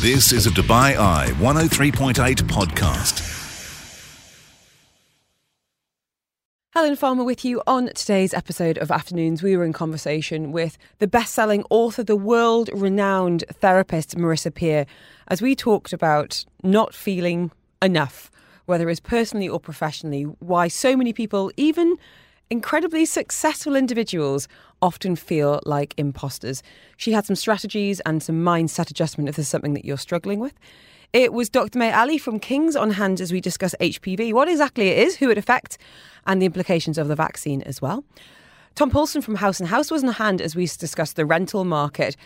This is a Dubai Eye 103.8 podcast. Helen Farmer with you on today's episode of Afternoons. We were in conversation with the best selling author, the world renowned therapist, Marisa Peer, as we talked about not feeling enough, whether it's personally or professionally, why so many people, even incredibly successful individuals, often feel like imposters. She had some strategies and some mindset adjustment if there's something that you're struggling with. It was Dr. May Ali from King's on hand as we discuss HPV, what exactly it is, who it affects, and the implications of the vaccine as well. Tom Poulson from Haus and Haus was on hand as we discussed the rental market.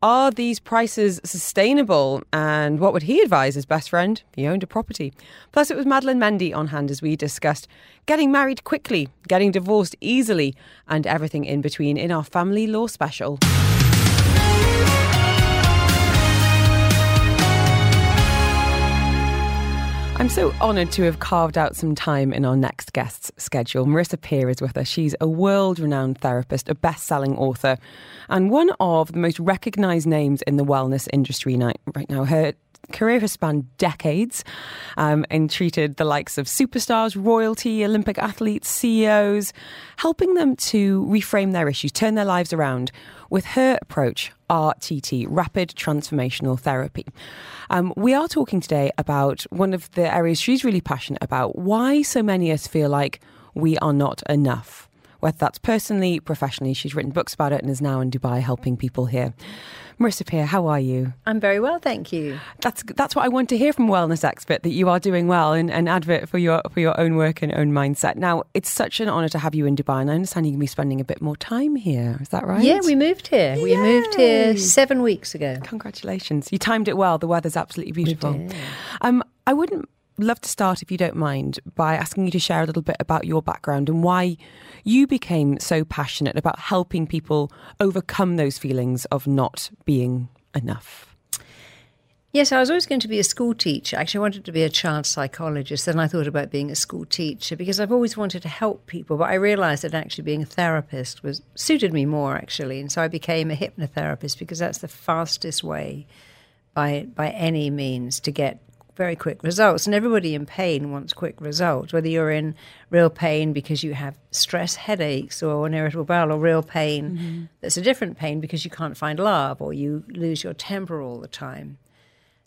Are these prices sustainable? And what would he advise his best friend? He owned a property. Plus, it was Madeleine Mendy on hand as we discussed getting married quickly, getting divorced easily, and everything in between in our family law special. I'm so honoured to have carved out some time in our next guest's schedule. Marisa Peer is with us. She's a world renowned therapist, a best selling author, and one of the most recognised names in the wellness industry right now. Her career has spanned decades um, and treated the likes of superstars, royalty, Olympic athletes, CEOs, helping them to reframe their issues, turn their lives around with her approach, RTT, Rapid Transformational Therapy. Um, we are talking today about one of the areas she's really passionate about why so many of us feel like we are not enough whether that's personally, professionally. She's written books about it and is now in Dubai helping people here. Marisa Peer, how are you? I'm very well, thank you. That's that's what I want to hear from wellness expert that you are doing well and, an advert for your for your own work and own mindset. Now, it's such an honour to have you in Dubai, and I understand you're going to be spending a bit more time here. Is that right? Yeah, we moved here. Yay. We moved here seven weeks ago. Congratulations! You timed it well. The weather's absolutely beautiful. Um, I wouldn't love to start, if you don't mind, by asking you to share a little bit about your background and why you became so passionate about helping people overcome those feelings of not being enough. Yes, I was always going to be a school teacher. Actually, I wanted to be a child psychologist. Then I thought about being a school teacher because I've always wanted to help people. But I realized that actually being a therapist was suited me more, actually. And so I became a hypnotherapist because that's the fastest way by by any means to get very quick results. And everybody in pain wants quick results, whether you're in real pain because you have stress headaches or an irritable bowel, or real pain mm-hmm. that's a different pain because you can't find love or you lose your temper all the time.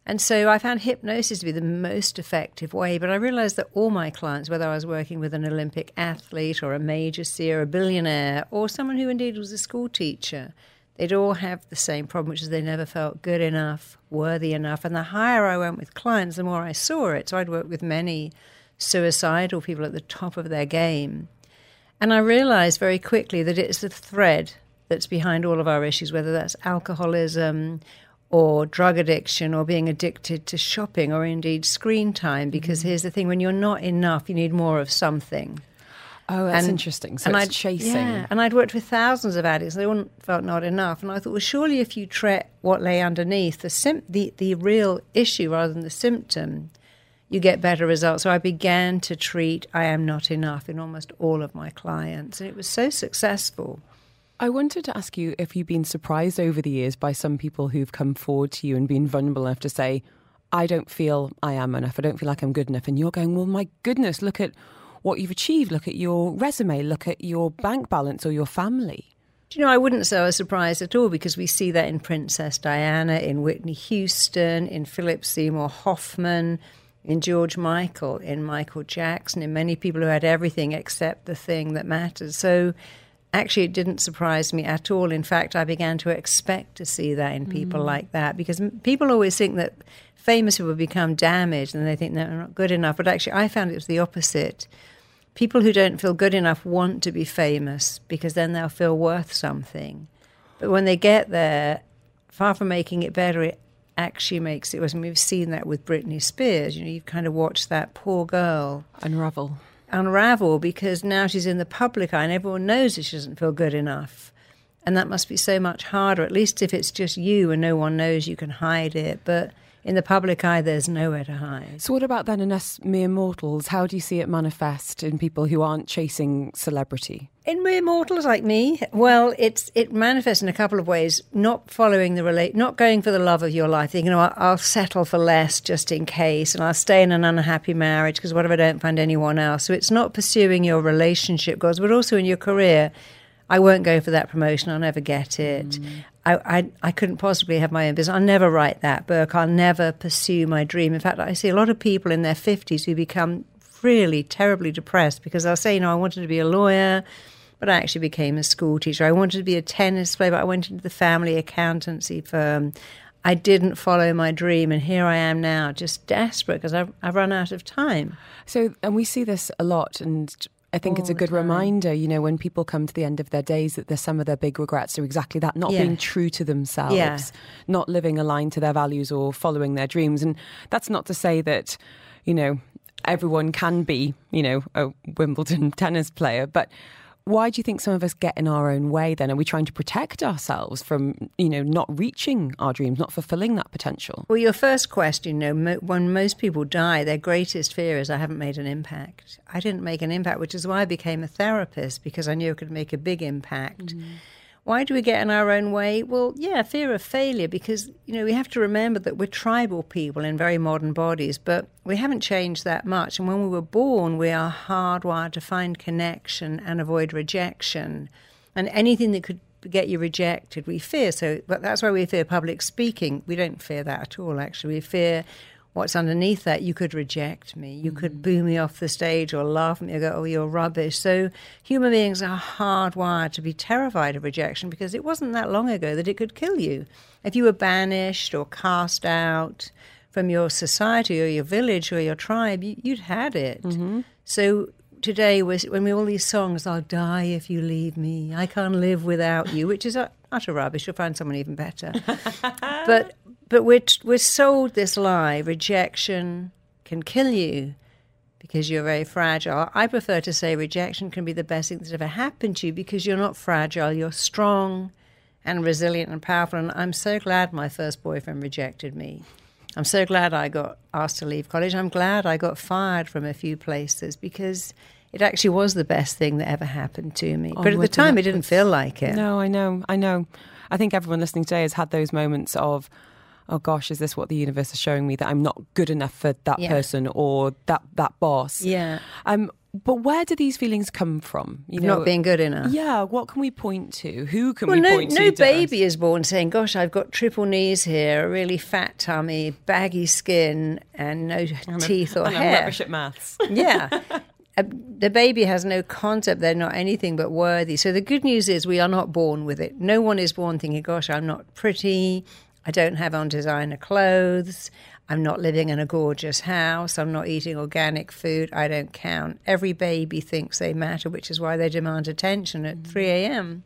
And so I found hypnosis to be the most effective way. But I realized that all my clients, whether I was working with an Olympic athlete or a major seer, a billionaire, or someone who indeed was a school teacher, they'd all have the same problem, which is they never felt good enough, worthy enough. And the higher I went with clients, the more I saw it. So I'd work with many suicidal people at the top of their game. And I realized very quickly that it's the thread that's behind all of our issues, whether that's alcoholism or drug addiction or being addicted to shopping or indeed screen time. Because mm-hmm. here's the thing when you're not enough, you need more of something. Oh, that's and, interesting. So and I'd, chasing. Yeah, and I'd worked with thousands of addicts. They all felt not enough. And I thought, well, surely if you treat what lay underneath, the, sim- the, the real issue rather than the symptom, you get better results. So I began to treat I am not enough in almost all of my clients. And it was so successful. I wanted to ask you if you've been surprised over the years by some people who've come forward to you and been vulnerable enough to say, I don't feel I am enough. I don't feel like I'm good enough. And you're going, well, my goodness, look at what you've achieved. Look at your resume, look at your bank balance or your family. Do you know, I wouldn't say I was surprised at all because we see that in Princess Diana, in Whitney Houston, in Philip Seymour Hoffman, in George Michael, in Michael Jackson, in many people who had everything except the thing that matters. So actually, it didn't surprise me at all. In fact, I began to expect to see that in people mm. like that because people always think that famous people become damaged and they think they're not good enough. But actually, I found it was the opposite people who don't feel good enough want to be famous because then they'll feel worth something. But when they get there, far from making it better, it actually makes it worse. And we've seen that with Britney Spears. You know, you've kind of watched that poor girl unravel. Unravel because now she's in the public eye and everyone knows that she doesn't feel good enough. And that must be so much harder, at least if it's just you and no one knows you can hide it. But in the public eye, there's nowhere to hide. So, what about then in us mere mortals? How do you see it manifest in people who aren't chasing celebrity? In mere mortals like me, well, it's it manifests in a couple of ways. Not following the relate, not going for the love of your life. Thinking, oh, I'll settle for less just in case, and I'll stay in an unhappy marriage because what if I don't find anyone else? So it's not pursuing your relationship goals, but also in your career. I won't go for that promotion. I'll never get it. Mm. I, I, I couldn't possibly have my own business. I'll never write that book. I'll never pursue my dream. In fact, I see a lot of people in their 50s who become really terribly depressed because they'll say, you know, I wanted to be a lawyer, but I actually became a school teacher. I wanted to be a tennis player, but I went into the family accountancy firm. I didn't follow my dream, and here I am now, just desperate because I've, I've run out of time. So, and we see this a lot, and I think All it's a oh, good reminder, you know, when people come to the end of their days that there's some of their big regrets are exactly that, not yeah. being true to themselves, yeah. not living aligned to their values or following their dreams. And that's not to say that, you know, everyone can be, you know, a Wimbledon tennis player, but why do you think some of us get in our own way then? Are we trying to protect ourselves from, you know, not reaching our dreams, not fulfilling that potential? Well, your first question, you know, when most people die, their greatest fear is I haven't made an impact. I didn't make an impact, which is why I became a therapist because I knew I could make a big impact. Mm-hmm. Why do we get in our own way? Well, yeah, fear of failure, because, you know, we have to remember that we're tribal people in very modern bodies, but we haven't changed that much. And when we were born, we are hardwired to find connection and avoid rejection. And anything that could get you rejected, we fear. So but that's why we fear public speaking. We don't fear that at all, actually. We fear what's underneath that. You could reject me. You mm. could boo me off the stage or laugh at me or go, oh, you're rubbish. So human beings are hardwired to be terrified of rejection because it wasn't that long ago that it could kill you. If you were banished or cast out from your society or your village or your tribe, you, would had it. Mm-hmm. So today, when we all these songs, I'll die if you leave me, I can't live without you, which is utter rubbish. You'll find someone even better. but but we're, we're sold this lie rejection can kill you because you're very fragile. I prefer to say rejection can be the best thing that's ever happened to you because you're not fragile, you're strong and resilient and powerful. And I'm so glad my first boyfriend rejected me. I'm so glad I got asked to leave college. I'm glad I got fired from a few places because it actually was the best thing that ever happened to me. Oh, but at the time, it didn't feel like it. No, I know, I know. I think everyone listening today has had those moments of, oh gosh, is this what the universe is showing me that I'm not good enough for that yeah. person or that that boss? Yeah. Um, but where do these feelings come from? You know, not being good enough. Yeah. What can we point to? Who can well, we no, point no to? No baby is born saying, "Gosh, I've got triple knees here, a really fat tummy, baggy skin, and no and teeth a, or and hair." I'm rubbish at maths. yeah. the baby has no concept they're not anything but worthy. So the good news is we are not born with it. No one is born thinking, "Gosh, I'm not pretty. I don't have on designer clothes. I'm not living in a gorgeous house. I'm not eating organic food. I don't count. Every baby thinks they matter, which is why they demand attention at 3 mm. a.m.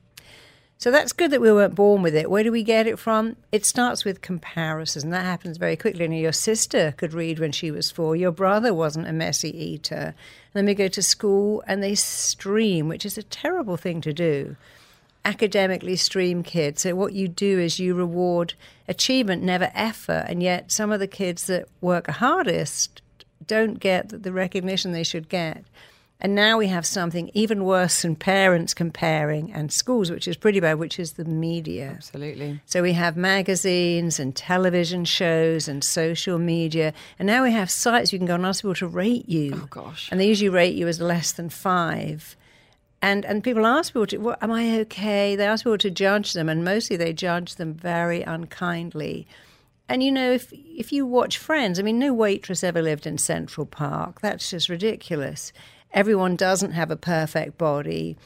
So that's good that we weren't born with it. Where do we get it from? It starts with comparisons, and that happens very quickly. And your sister could read when she was four. Your brother wasn't a messy eater. And then we go to school and they stream, which is a terrible thing to do academically stream kids. So what you do is you reward achievement, never effort, and yet some of the kids that work hardest don't get the recognition they should get. And now we have something even worse than parents comparing and schools, which is pretty bad, which is the media. Absolutely. So we have magazines and television shows and social media. And now we have sites you can go and ask people to rate you. Oh, gosh. And they usually rate you as less than five and and people ask people, to, well, "Am I okay?" They ask people to judge them, and mostly they judge them very unkindly. And you know, if if you watch Friends, I mean, no waitress ever lived in Central Park. That's just ridiculous. Everyone doesn't have a perfect body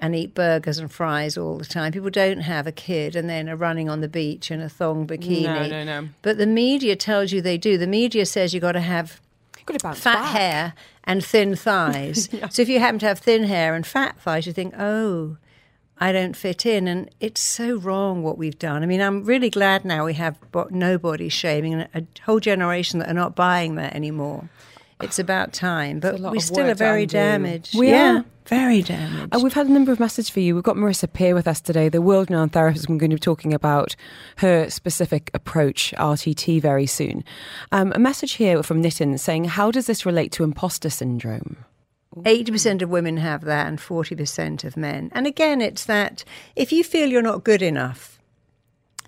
and eat burgers and fries all the time. People don't have a kid and then are running on the beach in a thong bikini. No, no, no. But the media tells you they do. The media says you've got to have fat back. hair and thin thighs. yeah. So if you happen to have thin hair and fat thighs, you think, oh, I don't fit in. And it's so wrong what we've done. I mean, I'm really glad now we have no body shaming and a whole generation that are not buying that anymore. It's about time, but we still are very damaged. We yeah. are Very damaged. And we've had a number of messages for you. We've got Marisa Peer with us today, the world renowned therapist. We're going to be talking about her specific approach, RTT, very soon. Um, a message here from Nitin saying, How does this relate to imposter syndrome? 80% of women have that and 40% of men. And again, it's that if you feel you're not good enough,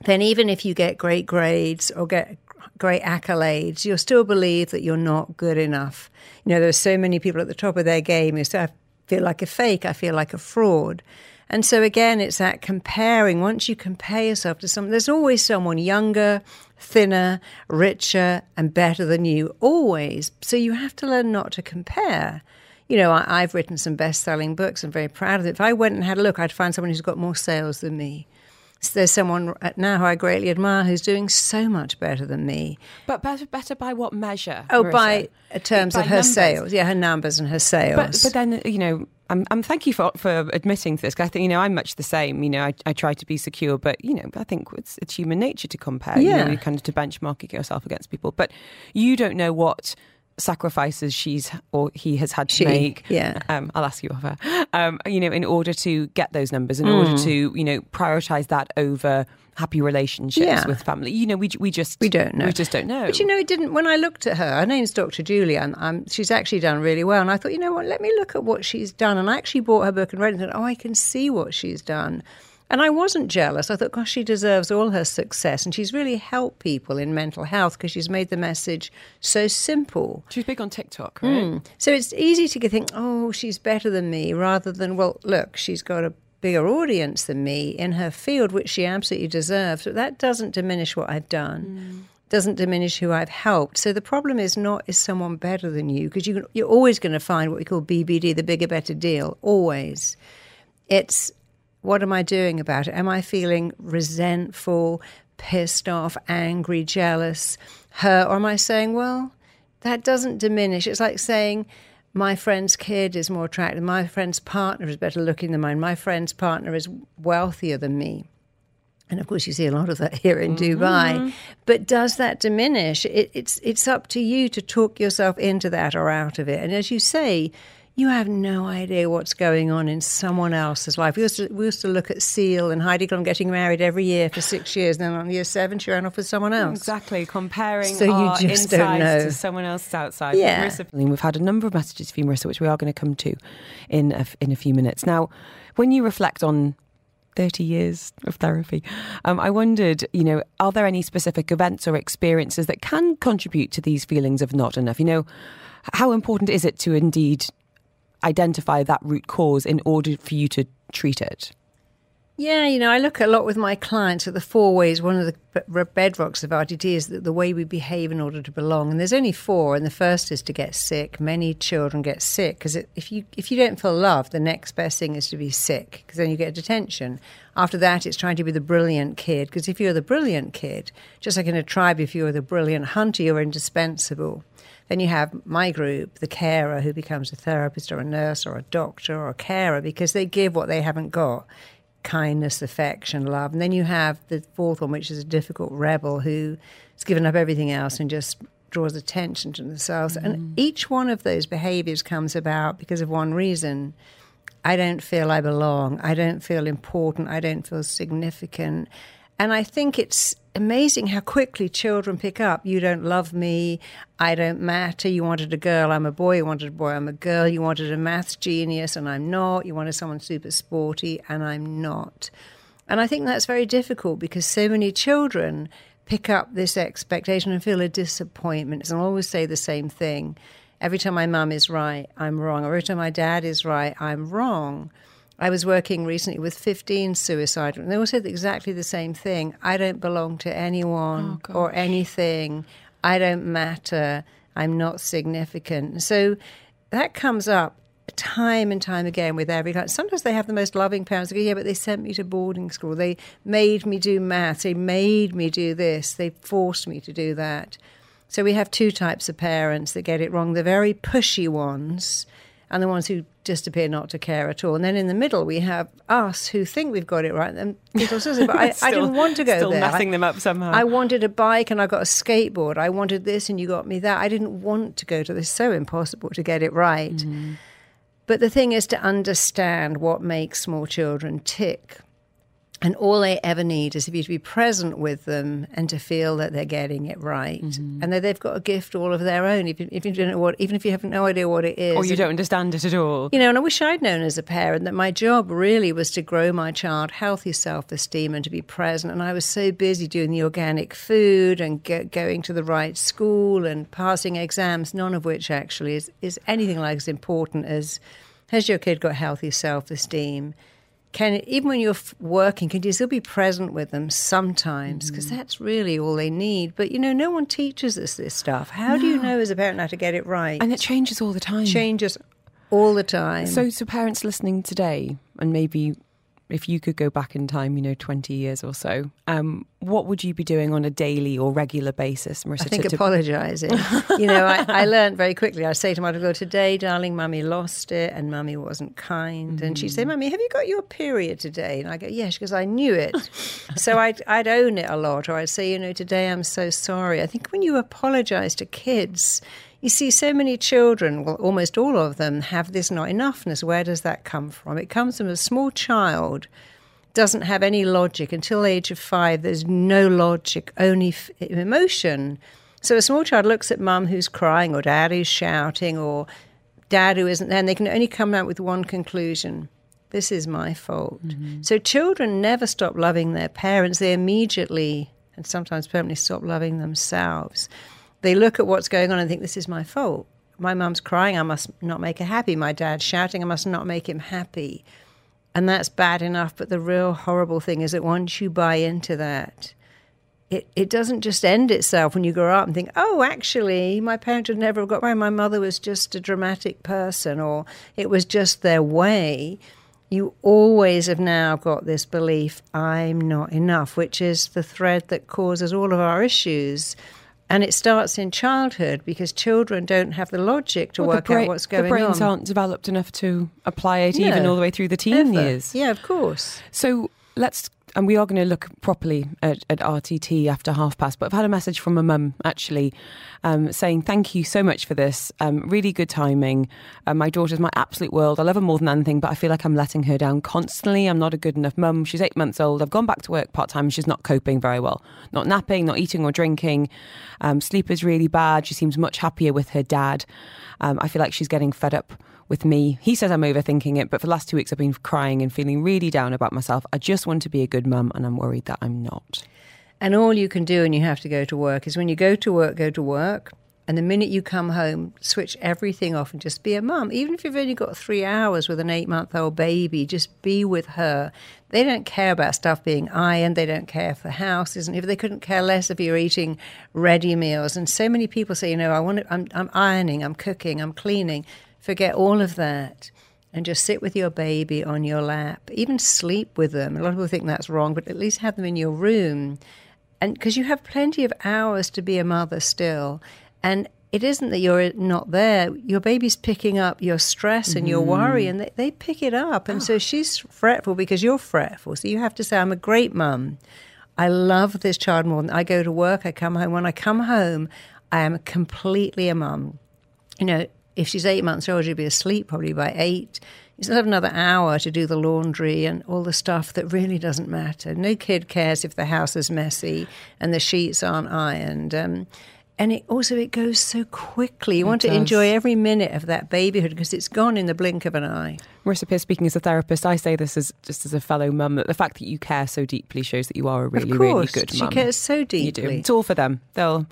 then even if you get great grades or get great accolades, you'll still believe that you're not good enough. You know, there's so many people at the top of their game who say, I feel like a fake, I feel like a fraud. And so again, it's that comparing. Once you compare yourself to someone, there's always someone younger, thinner, richer, and better than you, always. So you have to learn not to compare you know, I, have written some best selling books. I'm very proud of it. If I went and had a look, I'd find someone who's got more sales than me. There's someone now who I greatly admire who's doing so much better than me. But better, better by what measure? Oh, Marisa? by uh, terms by of her numbers. sales. Yeah, her numbers and her sales. But, but then, you know, I'm, I'm thank you for for admitting to this. 'cause I think you know I'm much the same. You know, I, I try to be secure, but you know, I think it's it's human nature to compare. You Yeah. know, you kind of to benchmark yourself against people, but you don't know what sacrifices she's or he has had to She, make. yeah. Um, I'll ask you of her. Um, you know, in order to get those numbers, in order Mm. to you know prioritize that over happy relationships Yeah. with family. You know, we we just We don't know. We just don't know. But you know, it didn't. When I looked at her, her name's Dr. Julie. I'm, I'm, she's actually done really well. And I thought, you know what? Let me look at what she's done. And I actually bought her book and read it and thought, oh, I can see what she's done. And I wasn't jealous. I thought, gosh, she deserves all her success. And she's really helped people in mental health because she's made the message so simple. She's big on TikTok, hmm. right? So it's easy to think, oh, she's better than me, rather than, well, look, she's got a bigger audience than me in her field, which she absolutely deserves. But that doesn't diminish what I've done. Hmm. Doesn't diminish who I've helped. So the problem is not is someone better than you because you, you're always going to find what we call BBD, the bigger, better deal. Always. It's what am I doing about it? Am I feeling resentful, pissed off, angry, jealous, hurt? Or am I saying, well, that doesn't diminish? It's like saying, my friend's kid is more attractive, my friend's partner is better looking than mine, my friend's partner is wealthier than me. And of course, you see a lot of that here in mm-hmm. Dubai. But does that diminish? It, it's it's up to you to talk yourself into that or out of it. And as you say, you have no idea what's going on in someone else's life. We used to, we used to look at Seal and Heidi Klum getting married every year for six years, and then on year seven, she ran off with someone else. Exactly, comparing So our insides to someone else's outside. Yeah. Marisa, we've had a number of messages from Marissa, which we are going to come to in a, in a few minutes. Now, when you reflect on 30 years of therapy, um, I wondered, you know, are there any specific events or experiences that can contribute to these feelings of not enough? You know, how important is it to indeed identify that root cause in order for you to treat it? Yeah, you know, I look a lot with my clients at the four ways. One of the bedrocks of RTT is the, the way we behave in order to belong. And there's only four. And the first is to get sick. Many children get sick because if you if you don't feel loved, the next best thing is to be sick because then you get detention. After that, it's trying to be the brilliant kid because if you're the brilliant kid, just like in a tribe, if you're the brilliant hunter, you're indispensable. Then you have my group, the carer, who becomes a therapist or a nurse or a doctor or a carer because they give what they haven't got kindness, affection, love. And then you have the fourth one, which is a difficult rebel who has given up everything else and just draws attention to themselves. And mm. each one of those behaviors comes about because of one reason. I don't feel I belong. I don't feel important. I don't feel significant. And I think it's amazing how quickly children pick up you don't love me, I don't matter. You wanted a girl, I'm a boy. You wanted a boy, I'm a girl. You wanted a maths genius, and I'm not. You wanted someone super sporty, and I'm not. And I think that's very difficult because so many children pick up this expectation and feel a disappointment. And always say the same thing. Every time my mum is right, I'm wrong. Every time my dad is right, I'm wrong. I was working recently with 15 suicidal, and they all said exactly the same thing. I don't belong to anyone oh, or anything. I don't matter. I'm not significant. So that comes up time and time again with every client. Sometimes they have the most loving parents. They go, yeah, but they sent me to boarding school. They made me do maths. They made me do this. They forced me to do that. So we have two types of parents that get it wrong. The very pushy ones and the ones who just appear not to care at all. And then in the middle, we have us who think we've got it right. And people say, but I, I didn't want to go there still there. messing I- them up somehow. I wanted a bike and I got a skateboard. I wanted this and you got me that. I didn't want to go to this. So impossible to get it right. Mm-hmm. But the thing is to understand what makes small children tick. And all they ever need is for you to be present with them and to feel that they're getting it right, Mm-hmm. and that they've got a gift all of their own. Even if you don't know what, even if you have no idea what it is, Or you don't understand it at all. you know, and I wish I'd known as a parent that my job really was to grow my child healthy self esteem and to be present. And I was so busy doing the organic food and go, going to the right school and passing exams, none of which actually is, is anything like as important as has your kid got healthy self esteem? Can even when you're f- working, can you still be present with them sometimes? Because mm. that's really all they need. But you know, no one teaches us this stuff. How do you know as a parent how to get it right? And it changes all the time. changes all the time. So, so parents listening today, and maybe if you could go back in time, you know, 20 years or so, um, what would you be doing on a daily or regular basis, Marisa? I think to- apologising. you know, I, I learned very quickly. I say to my daughter, today, darling, mummy lost it and mummy wasn't kind. And she'd say, mummy, have you got your period today? And I go, yes, because I knew it. so I'd, I'd own it a lot. Or I'd say, you know, today I'm so sorry. I think when you apologise to kids, you see so many children, well, almost all of them, have this not enoughness. Where does that come from? It comes from a small child doesn't have any logic until the age of five. There's no logic, only f- emotion. So a small child looks at mum who's crying, or dad who's shouting, or dad who isn't there, and they can only come out with one conclusion: this is my fault. Mm-hmm. So children never stop loving their parents. They immediately and sometimes permanently stop loving themselves. They look at what's going on and think, this is my fault. My mum's crying, I must not make her happy. My dad's shouting, I must not make him happy. And that's bad enough. But the real horrible thing is that once you buy into that, it, it doesn't just end itself when you grow up and think, oh, actually, my parents would never have got married. My mother was just a dramatic person, or it was just their way. You always have now got this belief, I'm not enough, which is the thread that causes all of our issues. And it starts in childhood because children don't have the logic to Well, work bra- out what's going on. The brains on. aren't developed enough to apply it even all the way through the teen Ever. years. Yeah, of course. So let's, and we are going to look properly at, at RTT after half past. But I've had a message from a mum actually um, saying, Thank you so much for this. Um, really good timing. Uh, my daughter's my absolute world. I love her more than anything, but I feel like I'm letting her down constantly. I'm not a good enough mum. She's eight months old. I've gone back to work part time she's not coping very well. Not napping, not eating or drinking. Um, sleep is really bad. She seems much happier with her dad. Um, I feel like she's getting fed up with me. He says I'm overthinking it, but for the last two weeks I've been crying and feeling really down about myself. I just want to be a good mum and I'm worried that I'm not. And all you can do when you have to go to work is when you go to work, go to work. And the minute you come home, switch everything off and just be a mum. Even if you've only got three hours with an eight month old baby, just be with her. They don't care about stuff being ironed. They don't care if the house isn't. If they couldn't care less if you're eating ready meals. And so many people say, you know, I want to, I'm, I'm ironing, I'm cooking, I'm cleaning. Forget all of that and just sit with your baby on your lap. Even sleep with them. A lot of people think that's wrong, but at least have them in your room. And because you have plenty of hours to be a mother still. And it isn't that you're not there. Your baby's picking up your stress and your worry mm. and they, they pick it up. And so ah. she's fretful because you're fretful. So you have to say i'm a great mum. I love this child more than i go to work i come home. When i come home i am completely a mum. You know if she's eight months old she'll be asleep probably by eight you still have another hour to do the laundry and all the stuff that really doesn't matter. No kid cares if the house is messy and the sheets aren't ironed. Um, and it also it goes so quickly. You want to does. enjoy every minute of that babyhood because it's gone in the blink of an eye. Marisa Pearce speaking as a therapist, I say this as just as a fellow mum that the fact that you care so deeply shows that you are a really, of really good she mum. cares so deeply. You do. It's all for them. They'll.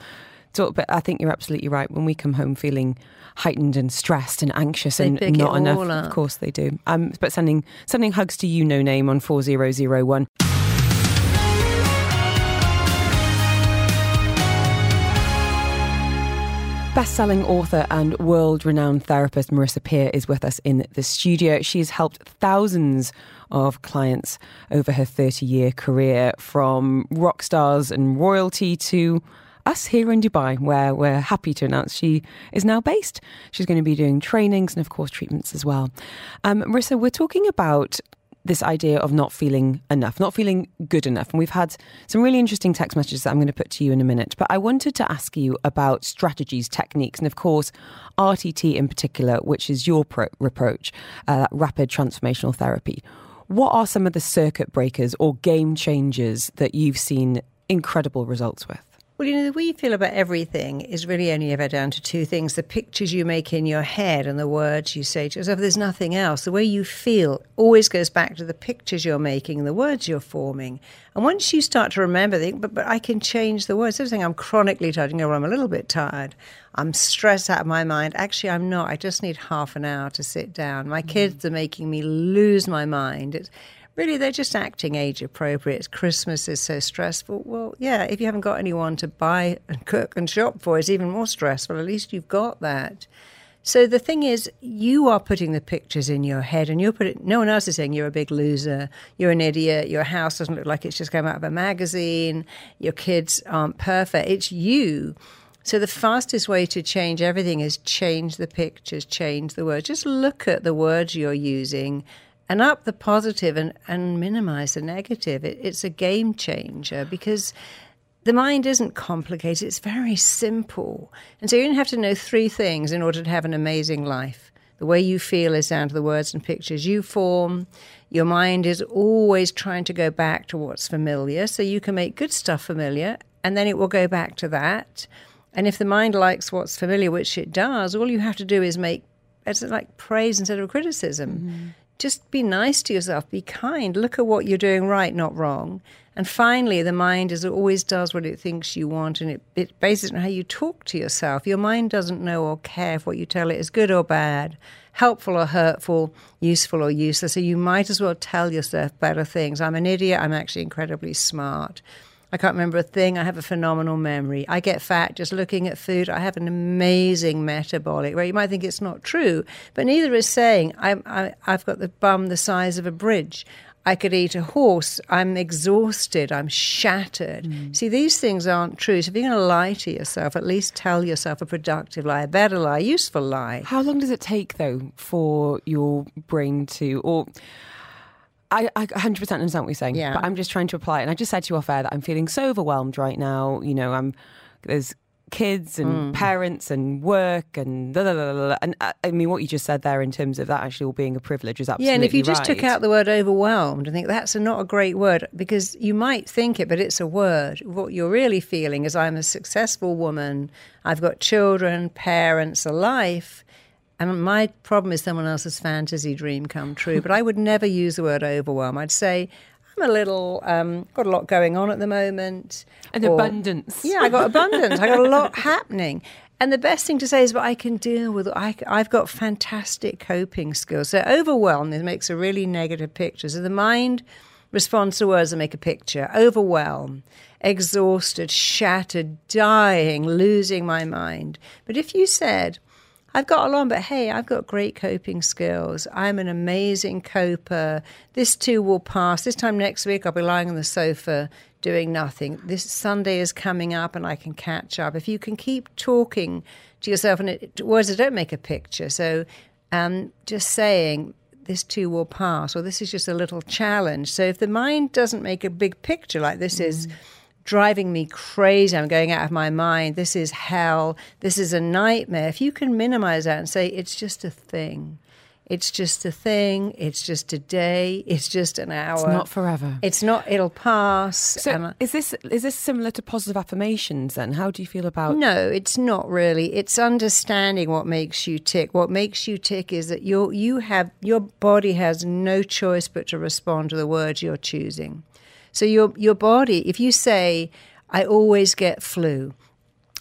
All, but I think you're absolutely right. When we come home feeling heightened and stressed and anxious They and not enough, all of course they do. Um, but sending sending hugs to you, no name on four zero zero one. Best-selling author and world-renowned therapist Marisa Peer is with us in the studio. She's helped thousands of clients over her 30-year career, from rock stars and royalty to us here in Dubai, where we're happy to announce she is now based. She's going to be doing trainings and, of course, treatments as well. Um, Marisa, we're talking about this idea of not feeling enough, not feeling good enough. And we've had some really interesting text messages that I'm going to put to you in a minute. But I wanted to ask you about strategies, techniques, and of course, RTT in particular, which is your pro- reproach, uh, rapid transformational therapy. What are some of the circuit breakers or game changers that you've seen incredible results with? Well, you know, the way you feel about everything is really only ever down to two things the pictures you make in your head and the words you say to yourself. There's nothing else. The way you feel always goes back to the pictures you're making and the words you're forming. And once you start to remember, think, but, but I can change the words. Everything I'm chronically tired, you know, I'm a little bit tired. I'm stressed out of my mind. Actually, I'm not. I just need half an hour to sit down. My mm. kids are making me lose my mind. It's, really they're just acting age appropriate. Christmas is so stressful. Well, yeah, if you haven't got anyone to buy and cook and shop for, it's even more stressful. At least you've got that. So the thing is, you are putting the pictures in your head, and you're putting. No one else is saying you're a big loser, you're an idiot, your house doesn't look like it's just come out of a magazine, your kids aren't perfect. It's you. So the fastest way to change everything is change the pictures, change the words. Just look at the words you're using and up the positive and, and minimize the negative. It, it's a game changer because the mind isn't complicated, it's very simple. And so you don't have to know three things in order to have an amazing life. The way you feel is down to the words and pictures you form. Your mind is always trying to go back to what's familiar, so you can make good stuff familiar, and then it will go back to that. And if the mind likes what's familiar, which it does, all you have to do is make it's like praise instead of criticism. Mm-hmm just be nice to yourself, be kind, look at what you're doing right, not wrong. And finally, the mind is always does what it thinks you want, and it, it bases on how you talk to yourself. Your mind doesn't know or care if what you tell it is good or bad, helpful or hurtful, useful or useless. So you might as well tell yourself better things. I'm an idiot. I'm actually incredibly smart. I can't remember a thing. I have a phenomenal memory. I get fat just looking at food. I have an amazing metabolic rate. You might think it's not true, but neither is saying I, I, I've got the bum the size of a bridge. I could eat a horse. I'm exhausted. I'm shattered. Mm. See, these things aren't true. So if you're going to lie to yourself, at least tell yourself a productive lie, a better lie, a useful lie. How long does it take, though, for your brain to, or I, I 100% understand what you're saying, yeah. but I'm just trying to apply it. And I just said to you off air that I'm feeling so overwhelmed right now. You know, I'm there's kids and mm. parents and work and blah, blah, blah, and uh, I mean what you just said there in terms of that actually all being a privilege is absolutely yeah. And if you just took out the word overwhelmed, I think that's a, not a great word because you might think it, but it's a word. What you're really feeling is I'm a successful woman. I've got children, parents, a life and my problem is someone else's fantasy dream come true. But I would never use the word overwhelm. I'd say, I'm a little, um, got a lot going on at the moment. An or, abundance. Yeah, I got abundance. I got a lot happening. And the best thing to say is, but I can deal with. I, have got fantastic coping skills. So overwhelm makes a really negative picture. So the mind responds to words and make a picture. Overwhelm, exhausted, shattered, dying, losing my mind. But if you said, I've got along, but hey, I've got great coping skills. I'm an amazing coper. This too will pass. This time next week, I'll be lying on the sofa doing nothing. This Sunday is coming up and I can catch up. If you can keep talking to yourself, and it, words that don't make a picture, so um, just saying, this too will pass, or this is just a little challenge. So if the mind doesn't make a big picture like this mm. is driving me crazy. I'm going out of my mind. This is hell. This is a nightmare. If you can minimize that and say, it's just a thing. It's just a thing. It's just a day. It's just an hour. It's not forever. It's not. It'll pass. So, is this is this similar to positive affirmations? Then, how do you feel about? No, it's not really. It's understanding what makes you tick. What makes you tick is that you you have your body has no choice but to respond to the words you're choosing. So your your body, if you say, "I always get flu,"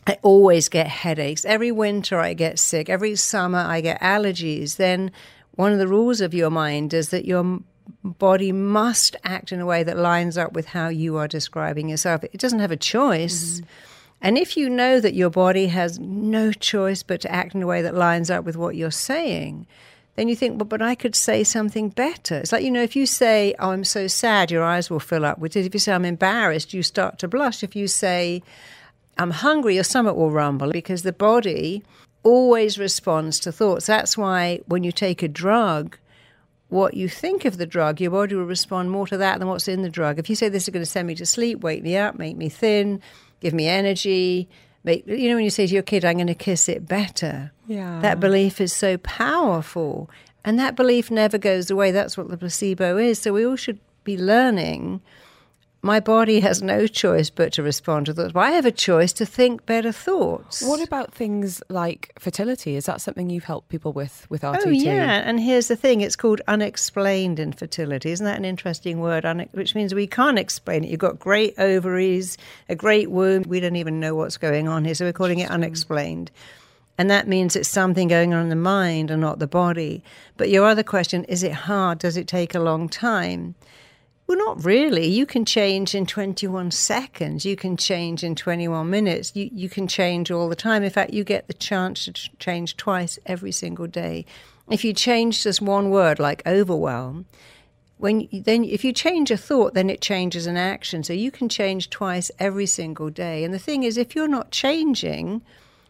I always get headaches. Every winter I get sick. Every summer I get allergies. Then one of the rules of your mind is that your body must act in a way that lines up with how you are describing yourself. It doesn't have a choice. Mm-hmm. And if you know that your body has no choice but to act in a way that lines up with what you're saying, then you think, well, but I could say something better. It's like, you know, if you say, oh, I'm so sad, your eyes will fill up with it. If you say, I'm embarrassed, you start to blush. If you say, I'm hungry, your stomach will rumble because the body always responds to thoughts. That's why when you take a drug, what you think of the drug, your body will respond more to that than what's in the drug. If you say this is going to send me to sleep, wake me up, make me thin, give me energy, make you know when you say to your kid, "I'm going to kiss it better," Yeah. that belief is so powerful, and that belief never goes away. That's what the placebo is. So we all should be learning. My body has no choice but to respond to. But I have a choice to think better thoughts. What about things like fertility? Is that something you've helped people with with RTT? Oh yeah, and here's the thing: it's called unexplained infertility. Isn't that an interesting word? Une- which means we can't explain it. You've got great ovaries, a great womb. We don't even know what's going on here, so we're calling it unexplained. And that means it's something going on in the mind and not the body. But your other question is it hard? Does it take a long time? Well, not really. You can change in 21 seconds. You can change in 21 minutes. You, you can change all the time. In fact, you get the chance to change twice every single day. If you change just one word, like overwhelm, when then if you change a thought, then it changes an action. So you can change twice every single day. And the thing is, if you're not changing,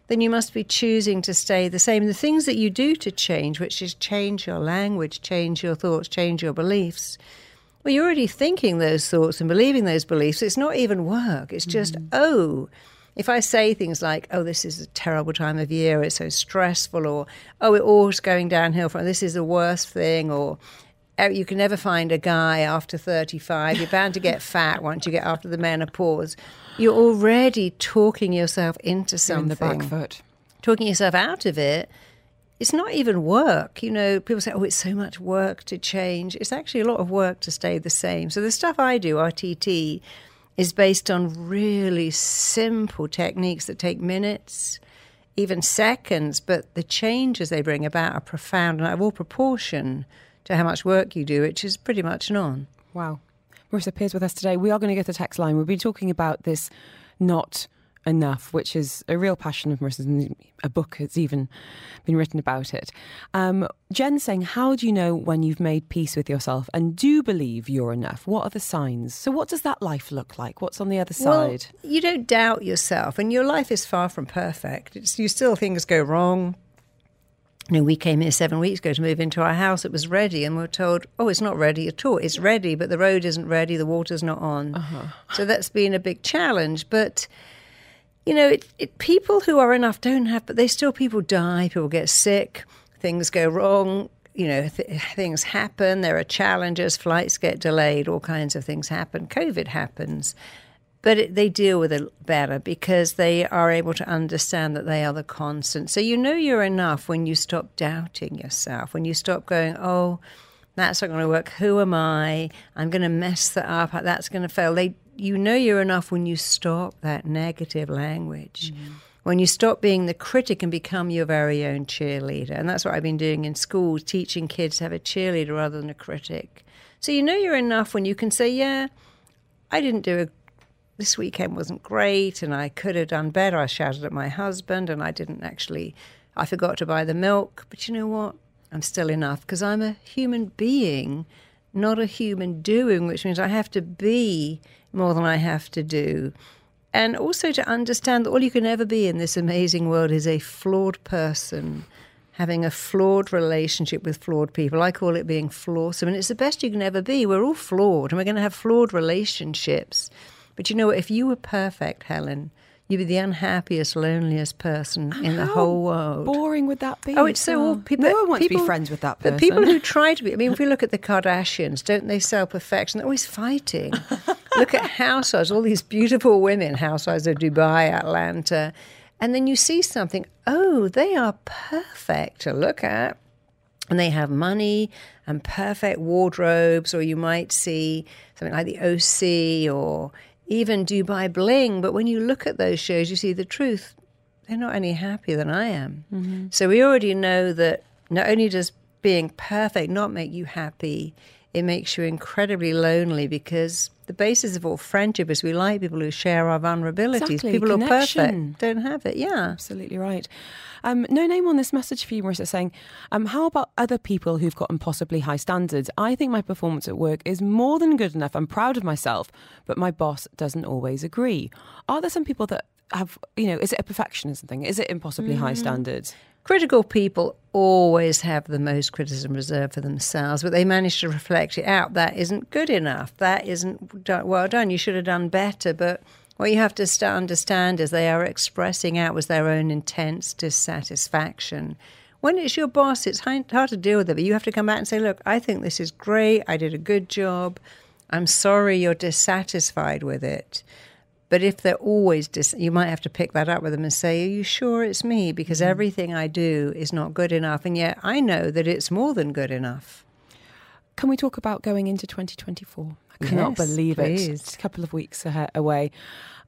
then you must be choosing to stay the same. The things that you do to change, which is change your language, change your thoughts, change your beliefs, well, you're already thinking those thoughts and believing those beliefs. It's not even work. It's just, mm. oh, if I say things like, oh, this is a terrible time of year, it's so stressful, or oh, it all's going downhill from this is the worst thing, or "Oh, you can never find a guy after 35, you're bound to get fat once you get after the menopause, you're already talking yourself into You're something in the back foot. talking yourself out of it, it's not even work. You know, people say, oh, it's so much work to change. It's actually a lot of work to stay the same. So the stuff I do, RTT, is based on really simple techniques that take minutes, even seconds, but the changes they bring about are profound and out of all proportion to how much work you do, which is pretty much none. Wow. Marisa Peers with us today. We are going to get the text line. We've been talking about this not enough, which is a real passion of Marisa's. and A book has even been written about it. Um, Jen saying, How do you know when you've made peace with yourself and do believe you're enough? What are the signs? So, what does that life look like? What's on the other side? Well, you don't doubt yourself, and your life is far from perfect. It's, you still things go wrong. You know, we came here seven weeks ago to move into our house. It was ready, and we are told, "Oh, it's not ready at all. It's ready, but the road isn't ready. The water's not on." Uh-huh. So that's been a big challenge. But you know, it, it, people who are enough don't have, but they still people die. People get sick. Things go wrong. You know, th- things happen. There are challenges. Flights get delayed. All kinds of things happen. COVID happens but it, they deal with it better because they are able to understand that they are the constant. So you know you're enough when you stop doubting yourself, when you stop going, oh, that's not going to work. Who am I? I'm going to mess that up. That's going to fail. They, you know you're enough when you stop that negative language. Mm-hmm. When you stop being the critic and become your very own cheerleader. And that's what I've been doing in schools, teaching kids to have a cheerleader rather than a critic. So you know you're enough when you can say, yeah, I didn't do a this weekend wasn't great and I could have done better. I shouted at my husband and I didn't actually, I forgot to buy the milk. But you know what? I'm still enough because I'm a human being, not a human doing, which means I have to be more than I have to do. And also to understand that all you can ever be in this amazing world is a flawed person having a flawed relationship with flawed people. I call it being flawsome. And it's the best you can ever be. We're all flawed and we're going to have flawed relationships. But you know, if you were perfect, Helen, you'd be the unhappiest, loneliest person in the whole world. Boring would that be? Oh, it's so all people. No one wants to people- be friends with that person. But people who try to be. I mean, if we look at the Kardashians, don't they sell perfection? They're always fighting. look at housewives, all these beautiful women, housewives of Dubai, Atlanta, and then you see something. Oh, they are perfect to look at and they have money and perfect wardrobes, or you might see something like the OC or even Dubai Bling. But when you look at those shows, you see the truth. They're not any happier than I am. Mm-hmm. So we already know that not only does being perfect not make you happy, it makes you incredibly lonely because the basis of all friendship is we like people who share our vulnerabilities. Exactly, people who are perfect don't have it. Yeah. Absolutely right. Um, no name on this message for you, Marisa, saying, um, How about other people who've got impossibly high standards? I think my performance at work is more than good enough. I'm proud of myself, but my boss doesn't always agree. Are there some people that have you know? Is it a perfectionism thing? Is it impossibly high Mm. standards? Critical people always have the most criticism reserved for themselves, but they manage to reflect it out. That isn't good enough. That isn't done, well done. You should have done better. But what you have to st- understand is they are expressing out with their own intense dissatisfaction. When it's your boss, it's hard to deal with it, but you have to come back and say, look, I think this is great. I did a good job. I'm sorry you're dissatisfied with it. But if they're always dis, you might have to pick that up with them and say, "Are you sure it's me? Because everything I do is not good enough, and yet I know that it's more than good enough." Can we talk about going into 2024? I cannot Yes, believe it. It's a couple of weeks away.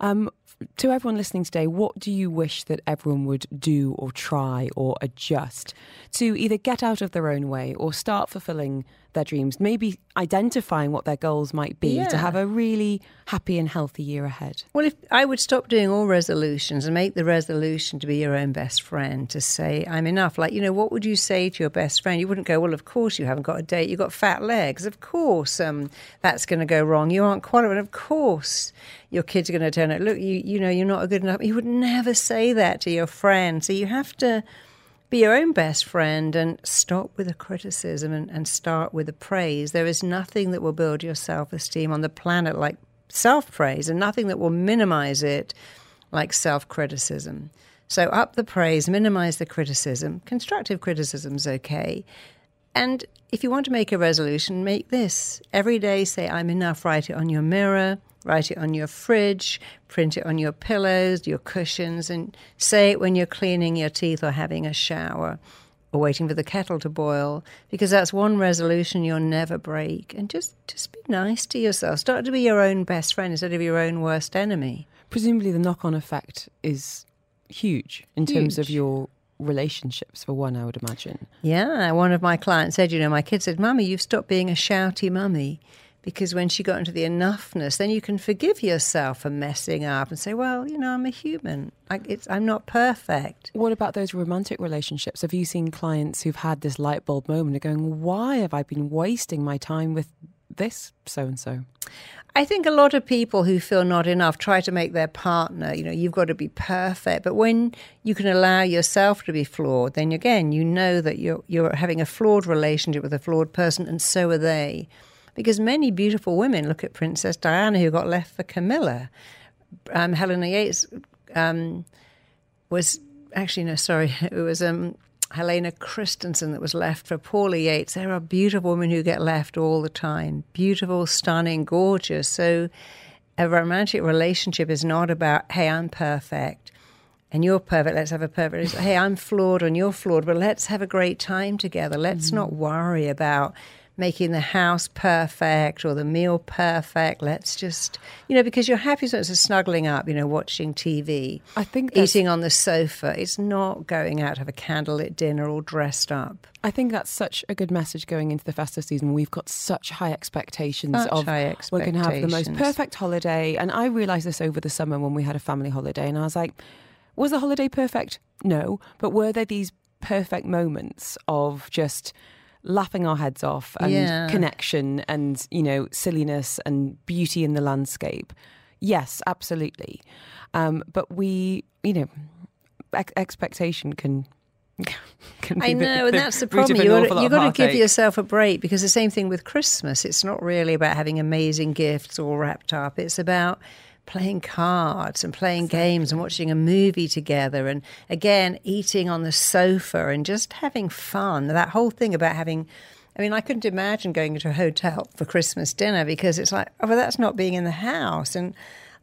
Um, to everyone listening today, what do you wish that everyone would do or try or adjust to either get out of their own way or start fulfilling their dreams? Maybe identifying what their goals might be to have a really happy and healthy year ahead. Well, if I would stop doing all resolutions and make the resolution to be your own best friend, to say, I'm enough. Like, you know, what would you say to your best friend? You wouldn't go, Well, of course you haven't got a date. You've got fat legs. Of course um, that's going to go wrong. You aren't qualified. Of course your kids are going to turn out, Look, you, you know, you're not a good enough. You would never say that to your friend. So you have to be your own best friend and stop with the criticism and, and start with the praise. There is nothing that will build your self esteem on the planet like self praise, and nothing that will minimize it like self criticism. So, up the praise, minimize the criticism. Constructive criticism's okay. And if you want to make a resolution, make this. Every day say, I'm enough. Write it on your mirror, write it on your fridge, print it on your pillows, your cushions, and say it when you're cleaning your teeth or having a shower or waiting for the kettle to boil, because that's one resolution you'll never break. And just, just be nice to yourself. Start to be your own best friend instead of your own worst enemy. Presumably, the knock on effect is huge in terms of your relationships, for one, I would imagine. Yeah, one of my clients said, you know, my kid said, Mummy, you've stopped being a shouty mummy. Because when she got into the enoughness, then you can forgive yourself for messing up and say, well, you know, I'm a human. I, it's, I'm not perfect. What about those romantic relationships? Have you seen clients who've had this light bulb moment of going, why have I been wasting my time with this so and so? I think a lot of people who feel not enough try to make their partner, you know, you've got to be perfect. But when you can allow yourself to be flawed, then again, you know that you're, you're having a flawed relationship with a flawed person, and so are they. Because many beautiful women look at Princess Diana, who got left for Camilla. Um, Helena Yates um, was actually, no, sorry, it was um, Helena Christensen that was left for Paula Yates. There are beautiful women who get left all the time. Beautiful, stunning, gorgeous. So a romantic relationship is not about, hey, I'm perfect and you're perfect. Let's have a perfect. It's, hey, I'm flawed and you're flawed, but let's have a great time together. Let's mm. not worry about making the house perfect or the meal perfect. Let's just, you know, because your happiness is snuggling up, you know, watching TV, I think eating on the sofa. It's not going out to have a candlelit dinner all dressed up. I think that's such a good message going into the festive season. We've got such high expectations Such of high we're going to have the most perfect holiday. And I realised this over the summer when we had a family holiday, and I was like, was the holiday perfect? No, but were there these perfect moments of just laughing our heads off and Yeah. connection and you know silliness and beauty in the landscape? Yes, absolutely. Um, but we, you know, ex- expectation can. I the- know, and that's the problem. You've got you of got to give yourself a break because the same thing with Christmas. It's not really about having amazing gifts all wrapped up. It's about playing cards and playing games and watching a movie together and again eating on the sofa and just having fun. That whole thing about having I mean, I couldn't imagine going to a hotel for Christmas dinner because it's like, oh, well, that's not being in the house and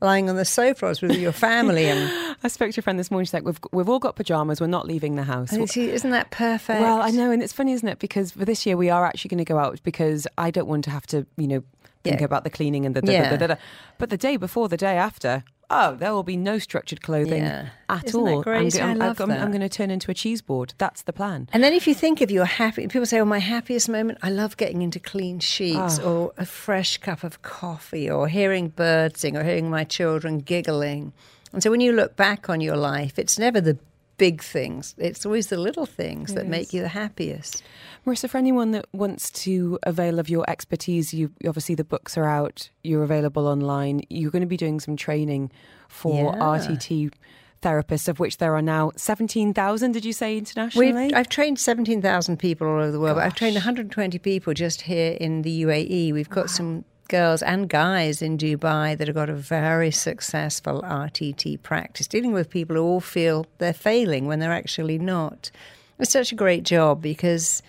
lying on the sofa with your family. And, I spoke to a friend this morning. She's like, "We've we've all got pajamas. We're not leaving the house." and isn't that perfect? Well, I know, and it's funny, isn't it? Because for this year we are actually going to go out because I don't want to have to, you know, think Yeah. about the cleaning and the da, da, Yeah. da, da, da. But the day before, the day after, oh, there will be no structured clothing Yeah. at Isn't all. I'm, I'm, I'm. I'm going to turn into a cheese board. That's the plan. And then if you think of your happy, people say, "Oh, my happiest moment, I love getting into clean sheets, Ah. or a fresh cup of coffee, or hearing birds sing, or hearing my children giggling." And so when you look back on your life, it's never the big things. It's always the little things that make you the happiest. Marisa, for anyone that wants to avail of your expertise, you obviously the books are out, you're available online. You're going to be doing some training for Yeah. RTT therapists, of which there are now 17,000, did you say, internationally? We've, I've trained 17,000 people all over the world, but I've trained 120 people just here in the UAE. We've got some girls and guys in Dubai that have got a very successful RTT practice, dealing with people who all feel they're failing when they're actually not. It's such a great job because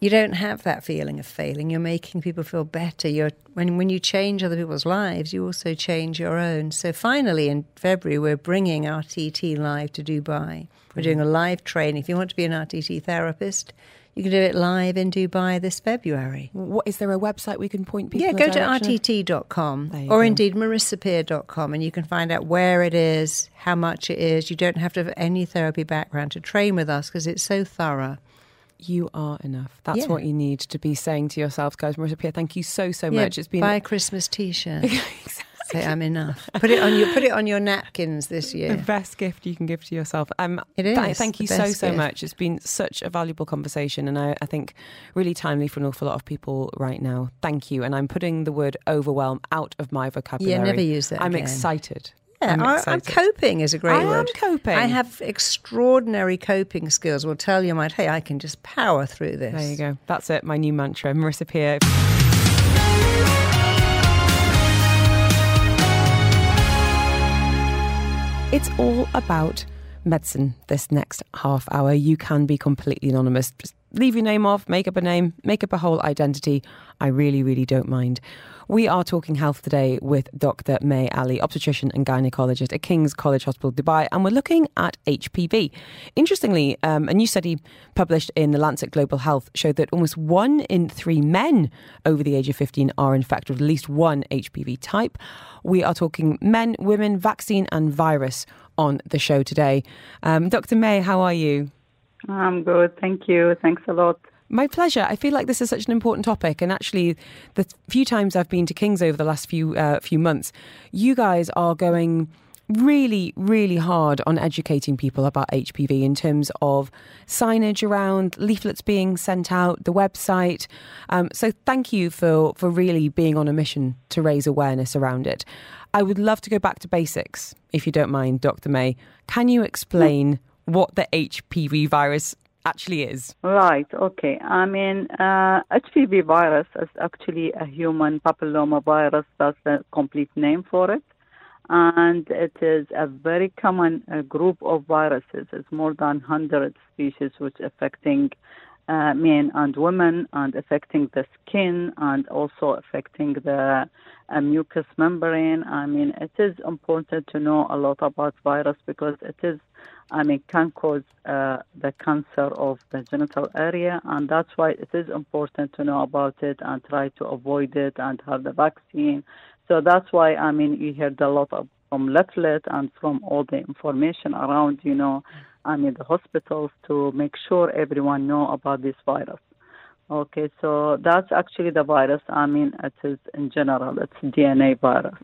you don't have that feeling of failing. You're making people feel better. You're when when you change other people's lives, you also change your own. So finally, in February, we're bringing RTT live to Dubai. We're doing a live training. If you want to be an RTT therapist, you can do it live in Dubai this February. what, is there a website we can point people to Yeah, go to rtt.com or go. indeed marisapeer.com and you can find out where it is, how much it is. You don't have to have any therapy background to train with us because it's so thorough. You are enough. That's Yeah. what you need to be saying to yourselves, guys. Marisa Peer, thank you so, so Yeah, much. It's been buy a Christmas T-shirt. Say I'm enough. Put it on your put it on your napkins this year. the best gift you can give to yourself. Um, It th- thank you so, best so gift. much. It's been such a valuable conversation, and I, I think really timely for an awful lot of people right now. Thank you. And I'm putting the word overwhelm out of my vocabulary. Yeah, never use that I'm again. excited. Yeah, I'm I, I'm excited. coping is a great I am coping. I have extraordinary coping skills. Will tell your mind, hey, I can just power through this. There you go. That's it. My new mantra. Marisa Peer. It's all about medicine this next half hour. You can be completely anonymous. Just leave your name off, make up a name, make up a whole identity. I really, really don't mind. We are talking health today with Dr. May Ali, obstetrician and gynecologist at King's College Hospital, Dubai, and we're looking at HPV. Interestingly, um, a new study published in the Lancet Global Health showed that almost one in three men over the age of 15 are infected with at least one HPV type. We are talking men, women, vaccine, and virus on the show today. Um, Dr. May, how are you? I'm good. Thank you. Thanks a lot. My pleasure. I feel like this is such an important topic, and actually, the few times I've been to Kings over the last few uh, few months, you guys are going really, really hard on educating people about HPV in terms of signage around, leaflets being sent out, the website. Um, so, thank you for for really being on a mission to raise awareness around it. I would love to go back to basics, if you don't mind, Dr. May. Can you explain what the HPV virus actually is? Right. Okay. I mean, uh, HPV virus is actually a human papilloma virus. That's the complete name for it. And it is a very common uh, group of viruses. It's more than 100 species which affecting uh, men and women and affecting the skin and also affecting the uh, mucous membrane. I mean, it is important to know a lot about virus because it is, I mean, can cause uh, the cancer of the genital area, and that's why it is important to know about it and try to avoid it and have the vaccine. So that's why, I mean, you heard a lot of from leaflet and from all the information around, you know, I mean, the hospitals to make sure everyone know about this virus. Okay, so that's actually the virus. I mean, it is in general, it's DNA virus.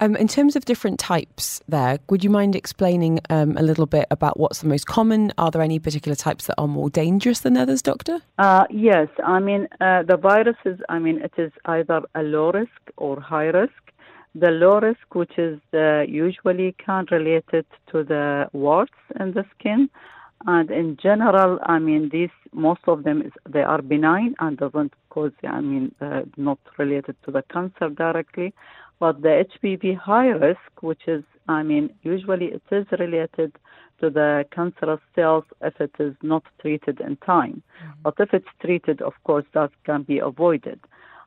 Um, in terms of different types, there, would you mind explaining um, a little bit about what's the most common? Are there any particular types that are more dangerous than others, Doctor? Uh, yes, I mean, uh, the virus is, I mean, it is either a low risk or high risk. The low risk, which is uh, usually can relate it to the warts in the skin. And in general, I mean, these, most of them, is, they are benign and doesn't cause, I mean, uh, not related to the cancer directly. But the HPV high risk, which is, I mean, usually it is related to the cancerous cells if it is not treated in time. But if it's treated, of course, that can be avoided.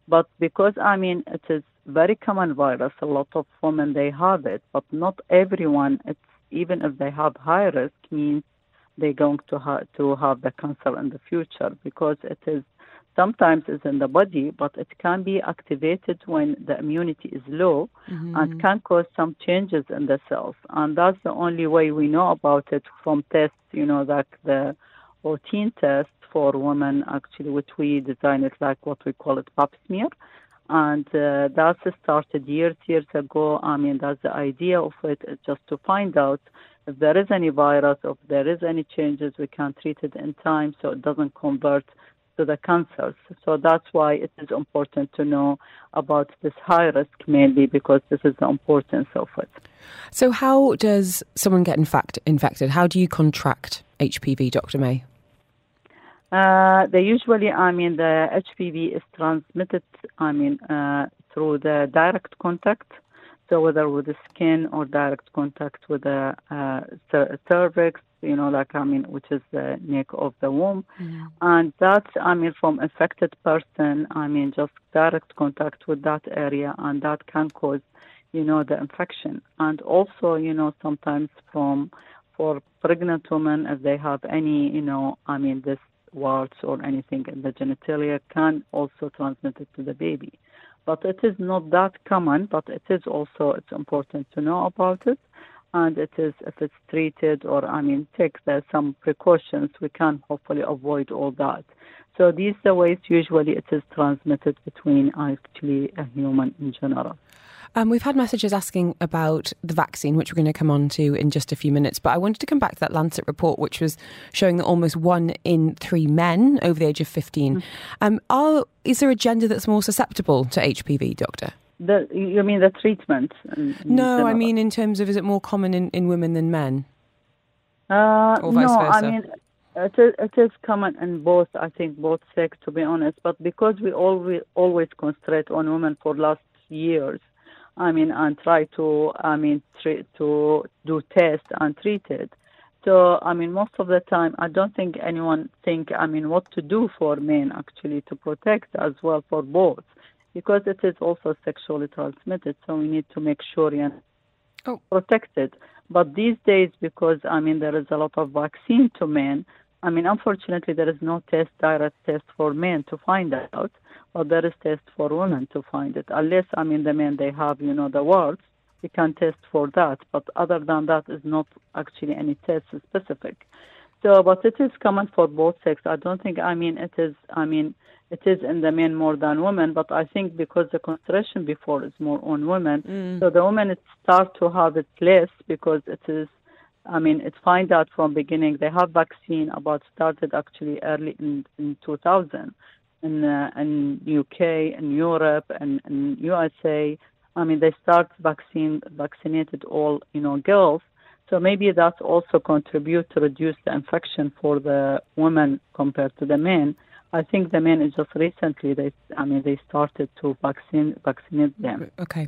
But because, I mean, it is very common virus, a lot of women, they have it, but not everyone, it's, even if they have high risk, means they're going to, ha- to have the cancer in the future because it is sometimes it's in the body, but it can be activated when the immunity is low mm-hmm. and can cause some changes in the cells. And that's the only way we know about it from tests, you know, like the routine test for women, actually, which we designed it like what we call it pap smear. And uh, that's started years, years ago. I mean, that's the idea of it, is just to find out if there is any virus, or if there is any changes, we can treat it in time so it doesn't convert to the cancers. So that's why it is important to know about this high risk mainly because this is the importance of it. So, how does someone get infact- infected? How do you contract HPV, Dr. May? Uh, they usually, I mean, the HPV is transmitted, I mean, uh, through the direct contact. So whether with the skin or direct contact with the uh, cervix, you know, like I mean, which is the neck of the womb, mm-hmm. and that's I mean from affected person. I mean, just direct contact with that area, and that can cause, you know, the infection. And also, you know, sometimes from for pregnant women, if they have any, you know, I mean, this warts or anything in the genitalia, can also transmit it to the baby. But it is not that common, but it is also it's important to know about it and it is if it's treated or I mean take the, some precautions, we can hopefully avoid all that. So these are ways usually it is transmitted between actually a human in general. Um, we've had messages asking about the vaccine, which we're going to come on to in just a few minutes. But I wanted to come back to that Lancet report, which was showing that almost one in three men over the age of 15. Mm. Um, are, is there a gender that's more susceptible to HPV, Doctor? The, you mean the treatment? no, I mean in terms of is it more common in, in women than men? Uh, no, versa? I mean it is, it is common in both. I think both sex, to be honest. But because we always always concentrate on women for last years, I mean, and try to I mean treat, to do tests and treat it. So I mean, most of the time, I don't think anyone think I mean what to do for men actually to protect as well for both because it is also sexually transmitted. So we need to make sure you know, oh. protected. But these days, because I mean there is a lot of vaccine to men, I mean unfortunately there is no test direct test for men to find out, but there is test for women to find it. Unless I mean the men they have you know the warts, we can test for that. But other than that, is not actually any test specific. So, but it is common for both sex. I don't think. I mean, it is. I mean, it is in the men more than women, but I think because the concentration before is more on women, mm. so the women start to have it less because it is. I mean, it's find out from beginning. They have vaccine about started actually early in, in 2000 in uh, in UK, in Europe, and in USA. I mean, they start vaccine vaccinated all you know girls. So maybe that also contribute to reduce the infection for the women compared to the men. I think the men is just recently they I mean they started to vaccine vaccinate them. Okay.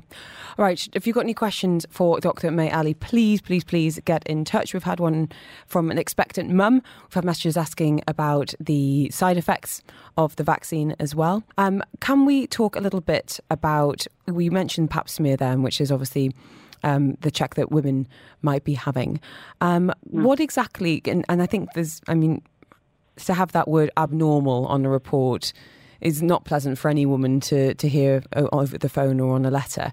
All right. If you've got any questions for Dr. May Ali, please, please, please get in touch. We've had one from an expectant mum. We've had messages asking about the side effects of the vaccine as well. Um, can we talk a little bit about we mentioned pap smear then, which is obviously um, the check that women might be having. Um, mm. What exactly, and, and I think there's, I mean, to have that word abnormal on a report is not pleasant for any woman to, to hear over the phone or on a letter.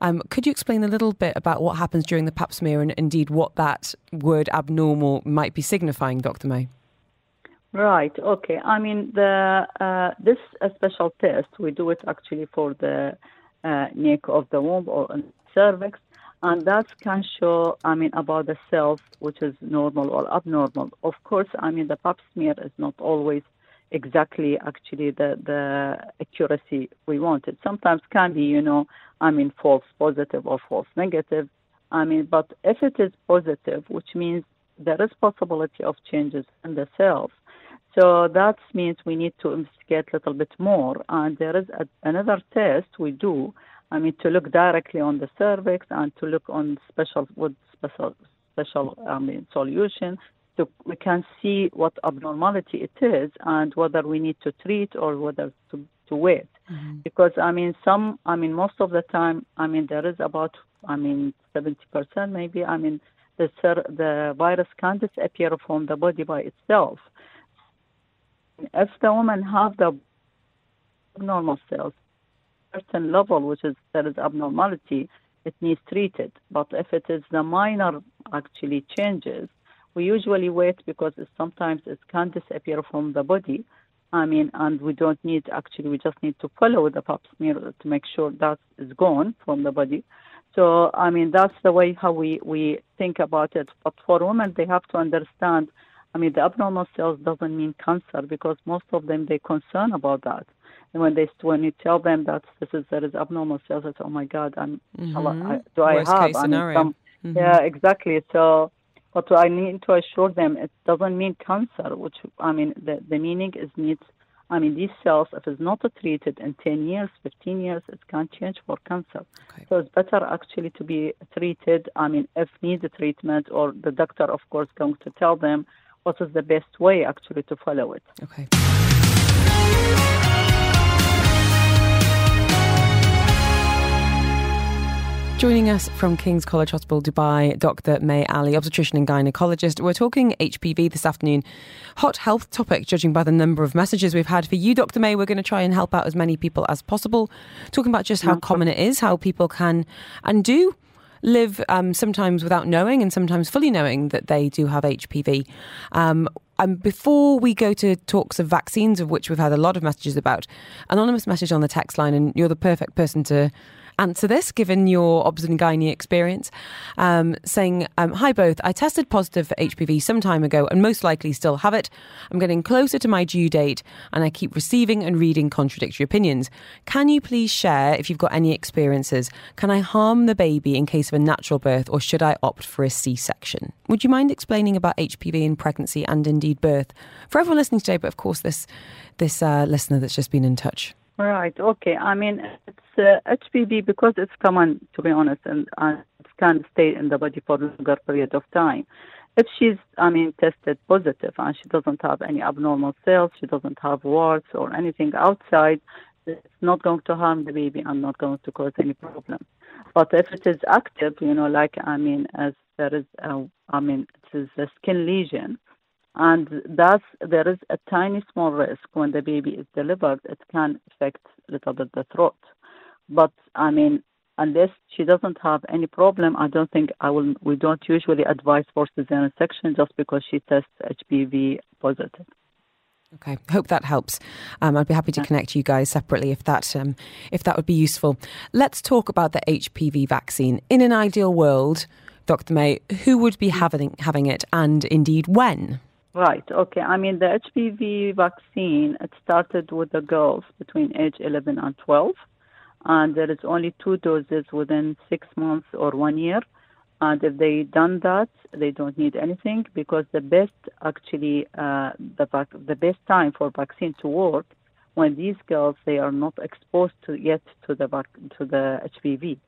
Um, could you explain a little bit about what happens during the pap smear and indeed what that word abnormal might be signifying, Dr. May? Right. Okay. I mean, the uh, this special test we do it actually for the uh, neck of the womb or cervix, and that can show, I mean, about the cells, which is normal or abnormal. Of course, I mean, the pap smear is not always exactly actually the, the accuracy we wanted. Sometimes can be, you know, I mean, false positive or false negative. I mean, but if it is positive, which means there is possibility of changes in the cells. So that means we need to investigate a little bit more. And there is a, another test we do I mean, to look directly on the cervix and to look on special with special special I mean solution. So we can see what abnormality it is and whether we need to treat or whether to, to wait. Mm-hmm. Because I mean, some I mean, most of the time, I mean, there is about I mean, seventy percent maybe. I mean, the the virus can disappear from the body by itself. If the woman have the normal cells, certain level, which is there is abnormality, it needs treated. But if it is the minor actually changes, we usually wait because it, sometimes it can disappear from the body. I mean, and we don't need actually, we just need to follow the pap smear to make sure that is gone from the body. So, I mean, that's the way how we, we think about it. But for women, they have to understand, I mean, the abnormal cells doesn't mean cancer because most of them, they're concerned about that. And when they when you tell them that this is there is abnormal cells, it's oh my god, I'm Mhm. I, do I Worst have? case I mean, scenario. some, Mhm. yeah, exactly. So, but I need to assure them it doesn't mean cancer. Which I mean, the the meaning is needs. I mean, these cells, if it's not treated in 10 years, 15 years, it can change for cancer. Okay. So it's better actually to be treated. I mean, if need the treatment, or the doctor, of course, going to tell them what is the best way actually to follow it. Okay. Joining us from King's College Hospital, Dubai, Dr. May Ali, obstetrician and gynecologist. We're talking HPV this afternoon. Hot health topic, judging by the number of messages we've had for you, Dr. May. We're going to try and help out as many people as possible. Talking about just how common it is, how people can and do live um, sometimes without knowing and sometimes fully knowing that they do have HPV. Um, and before we go to talks of vaccines, of which we've had a lot of messages about, anonymous message on the text line, and you're the perfect person to answer this, given your obs and gynae experience, um, saying, um, Hi both, I tested positive for HPV some time ago and most likely still have it. I'm getting closer to my due date and I keep receiving and reading contradictory opinions. Can you please share if you've got any experiences? Can I harm the baby in case of a natural birth or should I opt for a C section? Would you mind explaining about HPV in pregnancy and indeed birth for everyone listening today, but of course this, this uh, listener that's just been in touch? Right. Okay. I mean, it's uh, HPV because it's common, to be honest, and uh, it can stay in the body for a longer period of time. If she's, I mean, tested positive and she doesn't have any abnormal cells, she doesn't have warts or anything outside, it's not going to harm the baby and not going to cause any problem. But if it is active, you know, like I mean, as there is, a, I mean, it is a skin lesion, and thus there is a tiny small risk when the baby is delivered it can affect a little bit the throat but i mean unless she doesn't have any problem i don't think i will we don't usually advise for cesarean section just because she tests hpv positive Okay, hope that helps. Um, I'd be happy to connect you guys separately if that um, if that would be useful. Let's talk about the HPV vaccine. In an ideal world, Dr. May, who would be having having it, and indeed when? Right. Okay. I mean, the HPV vaccine, it started with the girls between age 11 and 12. And there is only two doses within six months or one year. And if they done that, they don't need anything because the best, actually, uh, the, vac- the best time for vaccine to work when these girls, they are not exposed to yet to the, vac- to the HPV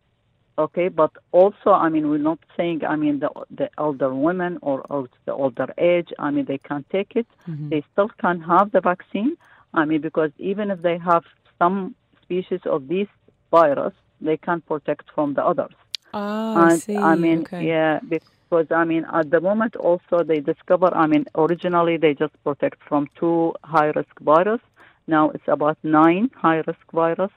okay but also i mean we're not saying i mean the the older women or, or the older age i mean they can take it mm-hmm. they still can have the vaccine i mean because even if they have some species of this virus they can protect from the others Oh, I and see. I mean, okay. yeah, because I mean, at the moment also they discover. I mean, originally they just protect from two high risk virus. Now it's about nine high risk virus,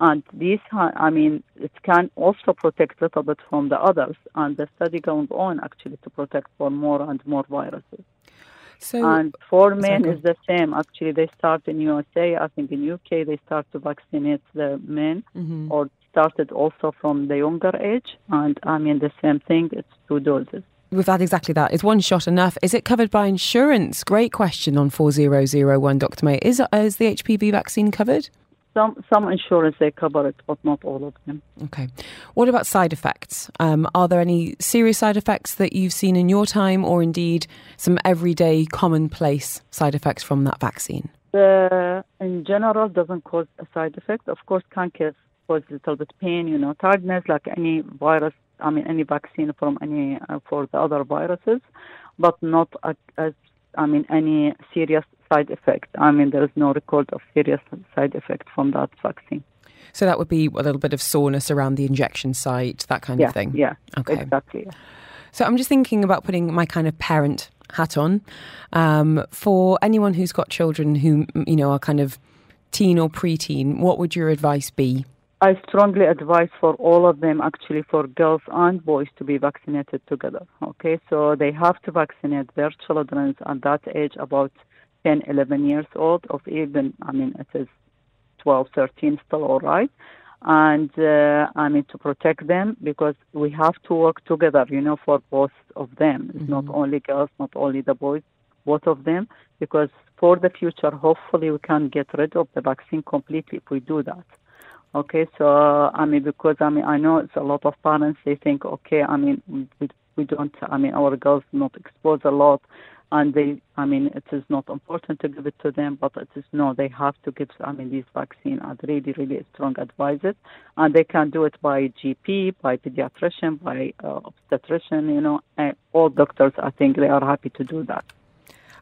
and these, I mean, it can also protect a little bit from the others. And the study going on actually to protect for more and more viruses. So, And for men is the same. Actually, they start in USA. I think in UK they start to vaccinate the men, Mhm. or started also from the younger age. And I mean the same thing. It's two doses. we've had exactly that. Is one shot enough? Is it covered by insurance? Great question on four zero zero one, Dr. May. Is is the HPV vaccine covered? Some some insurance they cover it, but not all of them. Okay. What about side effects? Um, are there any serious side effects that you've seen in your time, or indeed some everyday commonplace side effects from that vaccine? The in general doesn't cause a side effect. Of course, can cause a little bit pain, you know, tiredness, like any virus. I mean, any vaccine from any uh, for the other viruses, but not a, as I mean any serious side effect. I mean, there is no record of serious side effect from that vaccine. So that would be a little bit of soreness around the injection site, that kind Yeah, of thing. yeah, Okay. exactly. So I'm just thinking about putting my kind of parent hat on um, for anyone who's got children who you know are kind of teen or preteen. What would your advice be? I strongly advise for all of them, actually, for girls and boys to be vaccinated together. Okay, so they have to vaccinate their children at that age, about 10, 11 years old, of even, I mean, it is 12, 13, still all right. and uh, I mean to protect them because we have to work together, you know, for both of them. It's not only girls, not only the boys, both of them, because for the future, hopefully, we can get rid of the vaccine completely if we do that. Okay, so I mean, because I mean, I know it's a lot of parents. They think, okay, I mean, we, we don't. I mean, our girls not exposed a lot, and they. I mean, it is not important to give it to them, but it is no. They have to give. I mean, these vaccine are really, really strong advices, and they can do it by GP, by pediatrician, by uh, obstetrician. You know, and all doctors. I think they are happy to do that.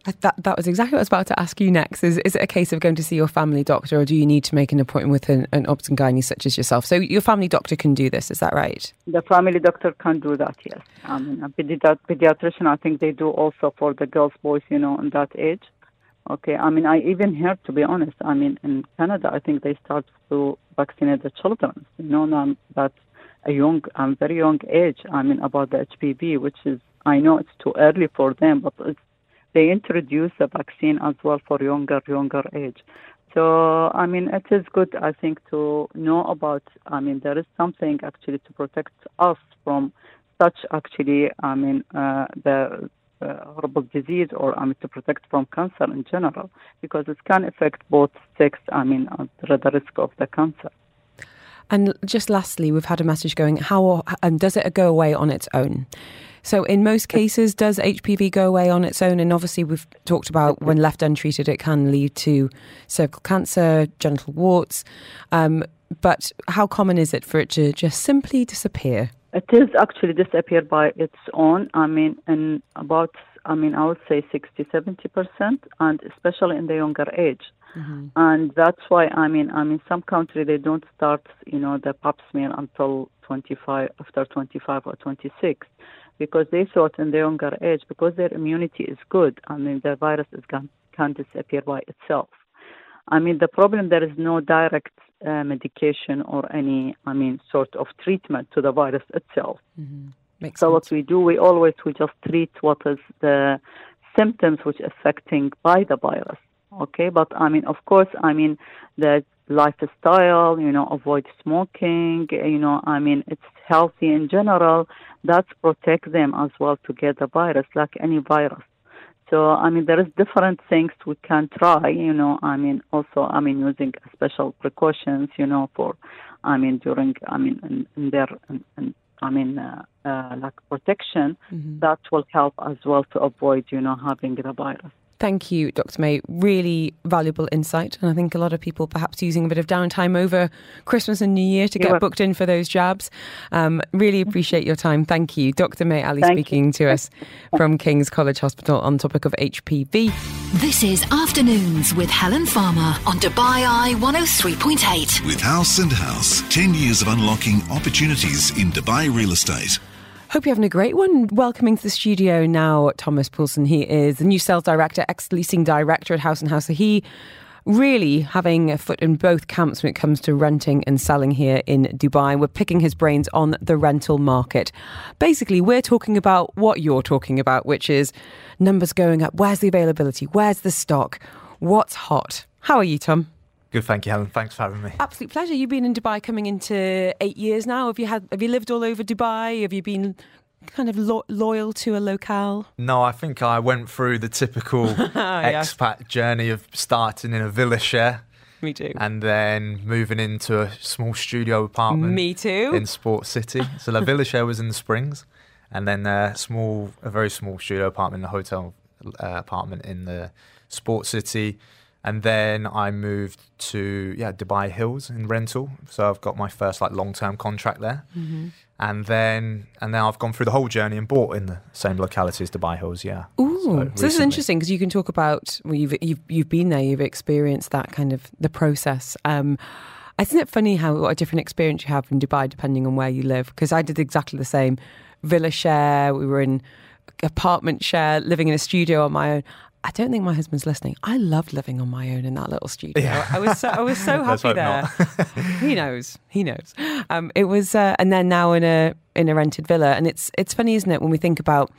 I, that that was exactly what I was about to ask you next. Is is it a case of going to see your family doctor, or do you need to make an appointment with an, an obs and gynae such as yourself? So your family doctor can do this. Is that right? The family doctor can do that, yes. I mean, a pediatrician, I think they do also for the girls, boys, you know, in that age. Okay, I mean, I even heard, to be honest, I mean, in Canada, I think they start to vaccinate the children, you know, now that's a young, um, very young age, I mean, about the HPV, which is, I know it's too early for them, but it's, they introduce the vaccine as well for younger, younger age. So, I mean, it is good, I think, to know about, I mean, there is something actually to protect us from such actually, I mean, uh, the uh, horrible disease or, I mean, to protect from cancer in general, because it can affect both sex, I mean, the risk of the cancer. And just lastly, we've had a message going: How and does it go away on its own? So, in most cases, does HPV go away on its own? And obviously, we've talked about when left untreated, it can lead to cervical cancer, genital warts. Um, but how common is it for it to just simply disappear? It is actually disappear by its own. I mean, in about, I mean, I would say 60, 70 percent, and especially in the younger age. Mm-hmm. And that's why I mean, I mean, some country they don't start, you know, the pap smear until 25, after 25 or 26, because they thought in the younger age, because their immunity is good, I mean, the virus is can, can disappear by itself. I mean, the problem there is no direct uh, medication or any, I mean, sort of treatment to the virus itself. Mm-hmm. Makes so sense. what we do, we always we just treat what is the symptoms which affecting by the virus. Okay, but I mean, of course, I mean the lifestyle, you know, avoid smoking, you know, I mean, it's healthy in general. That protect them as well to get the virus, like any virus. So, I mean, there is different things we can try, you know, I mean, also, I mean, using special precautions, you know, for, I mean, during, I mean, in, in their, in, in, I mean, uh, uh, like protection, Mm-hmm. that will help as well to avoid, you know, having the virus. Thank you, Dr. May. Really valuable insight. And I think a lot of people perhaps using a bit of downtime over Christmas and New Year to You're get welcome. booked in for those jabs. Um, really appreciate your time. Thank you. Dr. May Ali Thank speaking to us from King's College Hospital on topic of HPV. This is Afternoons with Helen Farmer on Dubai Eye 103.8. With Haus and Haus, 10 years of unlocking opportunities in Dubai real estate. Hope you're having a great one. Welcoming to the studio now, Thomas Poulson. He is the new sales director, ex leasing director at Haus and Haus. So he really having a foot in both camps when it comes to renting and selling here in Dubai. We're picking his brains on the rental market. Basically, we're talking about what you're talking about, which is numbers going up. Where's the availability? Where's the stock? What's hot? How are you, Tom? Good, thank you, Helen. Thanks for having me. Absolute pleasure. You've been in Dubai coming into eight years now. Have you had? Have you lived all over Dubai? Have you been kind of lo- loyal to a locale? No, I think I went through the typical expat journey of starting in a villa share Me too. and then moving into a small studio apartment Me too. in Sport City. So the villa share was in the Springs, and then a small, a very small studio apartment, a hotel uh, apartment in the Sport City. And then I moved to yeah Dubai Hills in rental. So I've got my first like long term contract there. Mm-hmm. And then and now I've gone through the whole journey and bought in the same locality as Dubai Hills. Yeah. Ooh, so, this is interesting because you can talk about well, you've you've you've been there, you've experienced that kind of the process. Um, isn't it funny how what a different experience you have in Dubai depending on where you live? Because I did exactly the same. Villa share, we were in apartment share, living in a studio on my own. I don't think my husband's listening. I loved living on my own in that little studio. Yeah. I was so I was so happy there. he knows. He knows. Um, it was, uh, and then now in a in a rented villa, and it's it's funny, isn't it, when we think about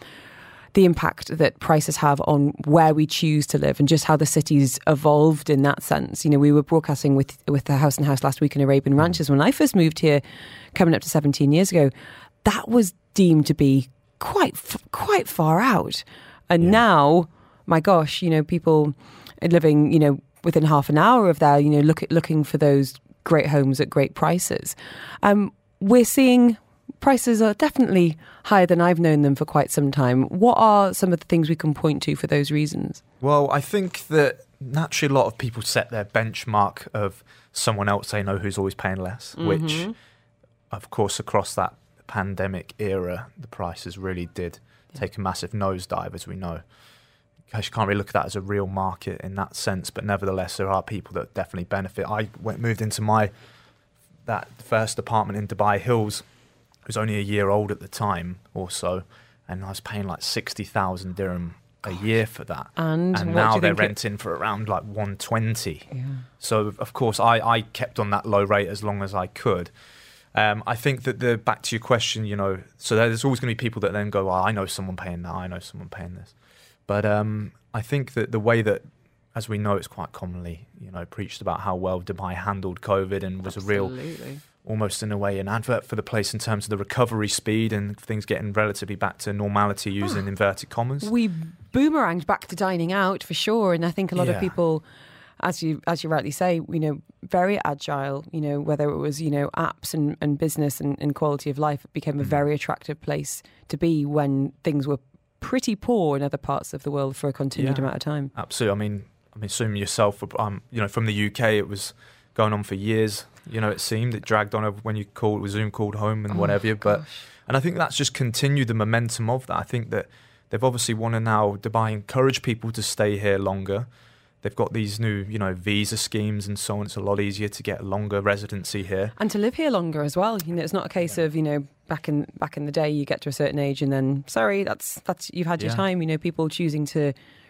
the impact that prices have on where we choose to live and just how the city's evolved in that sense. You know, we were broadcasting with with the Haus and Haus last week in Arabian Ranches when I first moved here, coming up to 17 years ago. That was deemed to be quite quite far out, and now, my gosh, you know, people are living, you know, within half an hour of there, you know, look at, looking for those great homes at great prices. Um, we're seeing prices are definitely higher than I've known them for quite some time. What are some of the things we can point to for those reasons? Well, I think that naturally a lot of people set their benchmark of someone else they know who's always paying less, which, of course, across that pandemic era, the prices really did take a massive nosedive, as we know. Because you can't really look at that as a real market in that sense, but nevertheless, there are people that definitely benefit. I went moved into my that first apartment in Dubai Hills. It was only a year old at the time, or so, and I was paying like sixty thousand dirham a year for that. And do now they're think it- renting for around like one twenty. Yeah. So of course, I, I kept on that low rate as long as I could. Um, I think that the back to your question, you know, so there's always going to be people that then go, well, I know someone paying that, I know someone paying this. But um, I think that the way that, as we know, it's quite commonly, you know, preached about how well Dubai handled COVID and was a real, almost in a way, an advert for the place in terms of the recovery speed and things getting relatively back to normality using inverted commas. We boomeranged back to dining out for sure, and I think a lot of people, as you as you rightly say, you know, very agile. You know, whether it was you know apps and, and business and, and quality of life, it became a very attractive place to be when things were pretty poor in other parts of the world for a continued Yeah. amount of time. Absolutely. I mean, I mean, assume yourself. Um, you know, from the UK, it was going on for years. You know, it seemed it dragged on when you called Zoom called home and whatever. But and I think that's just continued the momentum of that. I think that they've obviously want to now Dubai encourage people to stay here longer. They've got these new, you know, visa schemes and so on. It's a lot easier to get longer residency here. and to live here longer as well. You know, it's not a case of you know back in back in the day you get to a certain age and then sorry, that's that's you've had your Yeah. time. You know, people choosing to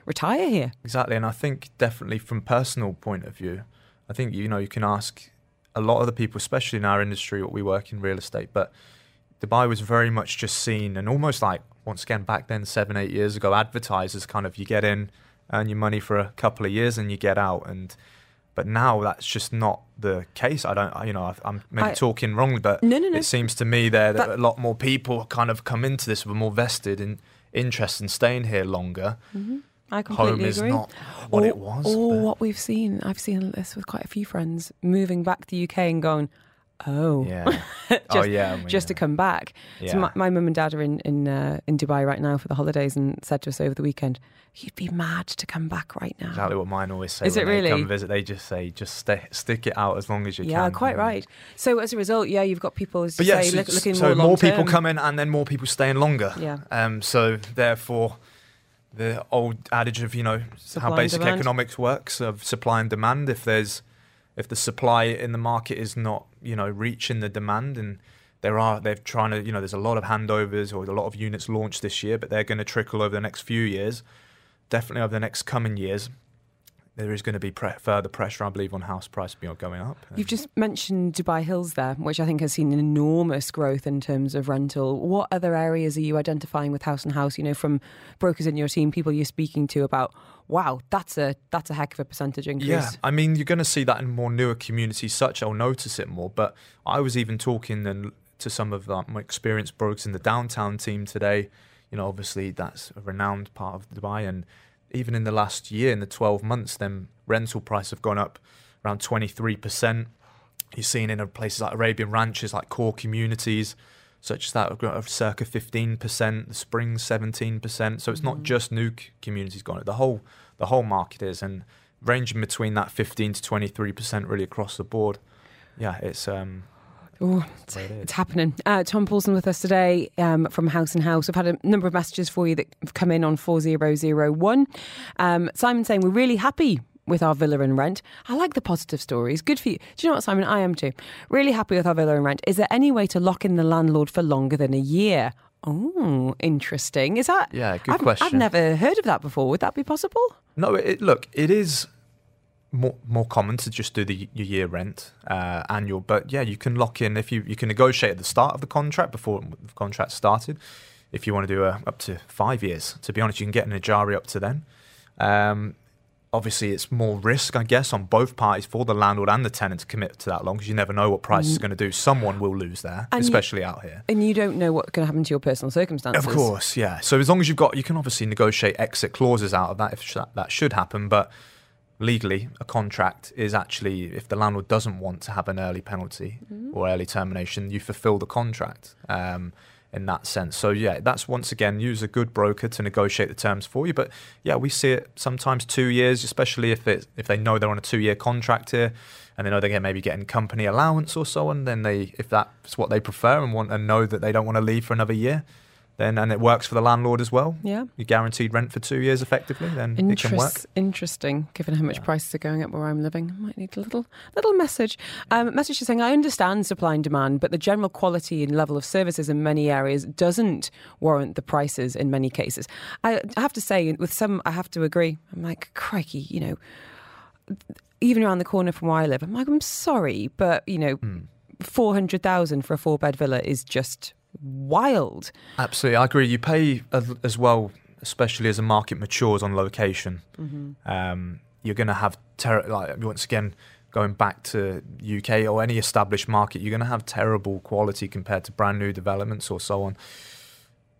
retire here. Exactly, and I think definitely from personal point of view, I think you know you can ask a lot of the people, especially in our industry, what we work in real estate, but Dubai was very much just seen and almost like once again back then seven eight years ago, advertisers kind of you get in, earn your money for a couple of years, and you get out, and but now that's just not the case. I don't, I- you know, I'm maybe I- talking wrongly, but No, no, no. it seems to me there that, That- a lot more people kind of come into this with more vested in interest in staying here longer. Mm-hmm. I completely Home is agree. not what or, it was. Or but- what we've seen. I've seen this with quite a few friends moving back to the UK and going, oh, Yeah. just, oh yeah. I mean, just to come back. Yeah. my, my mum and dad are in in uh, in Dubai right now for the holidays and said to us over the weekend, "You'd be mad to come back right now." Exactly what mine always say. Is it really? come visit? They just say, just stay, stick it out as long as you Yeah, can. Yeah, quite right. So as a result, yeah, you've got people But yes, say look, looking so more, more people come in, and then more people staying longer. Yeah. Um. So therefore, the old adage of you know Supply how basic economics works of supply and demand. If there's if the supply in the market is not you know reaching the demand and there are they're trying to you know there's a lot of handovers or a lot of units launched this year but they're going to trickle over the next few years definitely over the next coming years there is going to be pre- further pressure i believe on house price going up You've just mentioned Dubai Hills there, which I think has seen enormous growth in terms of rental. What other areas are you identifying with Haus and Haus? You know, from brokers in your team, people you're speaking to about, wow, that's a that's a heck of a percentage increase. Yeah, I mean, you're going to see that in more newer communities, such I'll notice it more. But I was even talking and to some of my experienced brokers in the downtown team today. You know, obviously that's a renowned part of Dubai, and even in the last year, in the 12 months, then rental price have gone up around 23 percent. You're seeing in places like Arabian Ranches, like core communities, such as that, have got circa 15 percent. The spring 17 percent. So it's not just new communities gone. The whole the whole market is, and ranging between that 15 to 23 percent really across the board. Yeah, it's um, Oh, it's, it it's happening. Uh, Tom Poulson with us today um, from House and House. I've had a number of messages for you that have come in on 4001. Um, Simon saying, We're really happy with our villa and rent. I like the positive stories. Good for you. Do you know what, Simon? I am too. Really happy with our villa and rent. Is there any way to lock in the landlord for longer than a year? Oh, interesting. Is that? Yeah, good I've, I've never heard of that before. Would that be possible? No, it, look, it is more more common to just do the your year rent uh, annual, but yeah, you can lock in if you you can negotiate at the start of the contract before the contract started. if you want to do a, up to five years. To be honest, you can get an Ejari up to then. Um, obviously, it's more risk, I guess, on both parties for the landlord and the tenant to commit to that long because you never know what price is going to do. Someone will lose there, And you- especially out here. And you don't know what's going to happen to your personal circumstances. Of course, yeah. So as long as you've got, you can obviously negotiate exit clauses out of that if sh- that should happen. But legally, a contract is actually if the landlord doesn't want to have an early penalty or early termination, you fulfil the contract. Um, in that sense, so yeah, that's once again use a good broker to negotiate the terms for you. But yeah, we see it sometimes two years, especially if it if they know they're on a two year contract here, and they know they're maybe getting company allowance or so on. Then they, if that's what they prefer and want and know that they don't want to leave for another year, then and it works for the landlord as well. Yeah. You're guaranteed rent for two years effectively, then it can work. Interesting, given how much prices are going up where I'm living. I might need a little little message. Um, message is saying, I understand supply and demand, but the general quality and level of services in many areas doesn't warrant the prices in many cases. I, I have to say, with some, I have to agree. I'm like, crikey, you know, even around the corner from where I live, I'm like, I'm sorry, but, you know, 400,000 for a four bed villa is just wild. Absolutely, I agree. You pay as, well, especially as the market matures on location. Um, you're going to have ter- like once again going back to UK or any established market, you're going to have terrible quality compared to brand new developments or so on.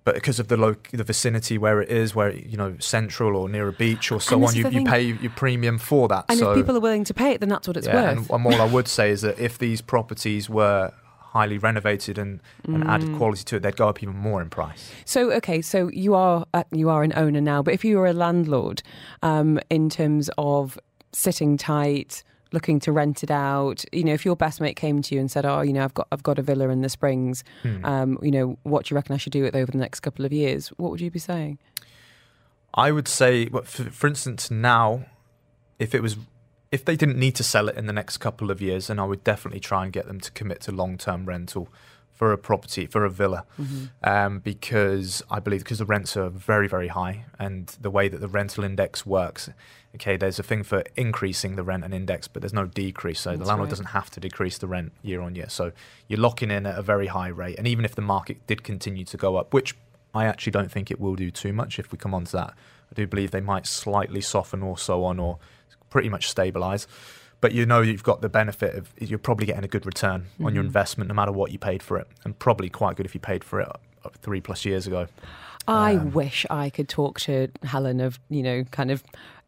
But because of the lo- the vicinity where it is, where you know central or near a beach or so on, you, you pay your premium for that. And so if people are willing to pay it, then that's what it's yeah, worth. and, and all I would say is that if these properties were highly renovated and, and Mm. added quality to it, they'd go up even more in price. So okay, so you are uh, you are an owner now, but if you were a landlord, um, in terms of sitting tight, looking to rent it out, you know, if your best mate came to you and said, "Oh, you know, I've got I've got a villa in the Springs, Hmm. um, you know, what do you reckon I should do with it over the next couple of years?" What would you be saying? I would say, for, for instance, now, if it was, if they didn't need to sell it in the next couple of years, then I would definitely try and get them to commit to long-term rental for a property, for a villa, um, because I believe because the rents are very, very high, and the way that the rental index works, okay, there's a thing for increasing the rent and index, but there's no decrease, so the landlord right. doesn't have to decrease the rent year on year. So you're locking in at a very high rate, and even if the market did continue to go up, which I actually don't think it will do too much if we come on to that. I do believe they might slightly soften or so on, or pretty much stabilize. But you know you've got the benefit of you're probably getting a good return on your investment no matter what you paid for it, and probably quite good if you paid for it uh, three plus years ago. I Um, wish I could talk to Helen of you know kind of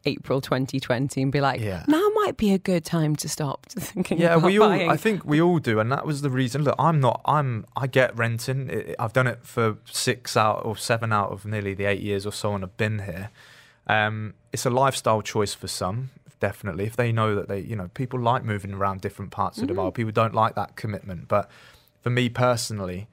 April 2020 and be like, Yeah. now might be a good time to stop thinking Yeah, about we all. buying. I think we all do, and that was the reason. Look, I'm not. I'm. I get renting. I- I've done it for six out or seven out of nearly the eight years or so, and I've been here. Um, it's a lifestyle choice for some, definitely. If they know that they, you know, people like moving around different parts of the world. Mm-hmm. People don't like that commitment, but for me personally,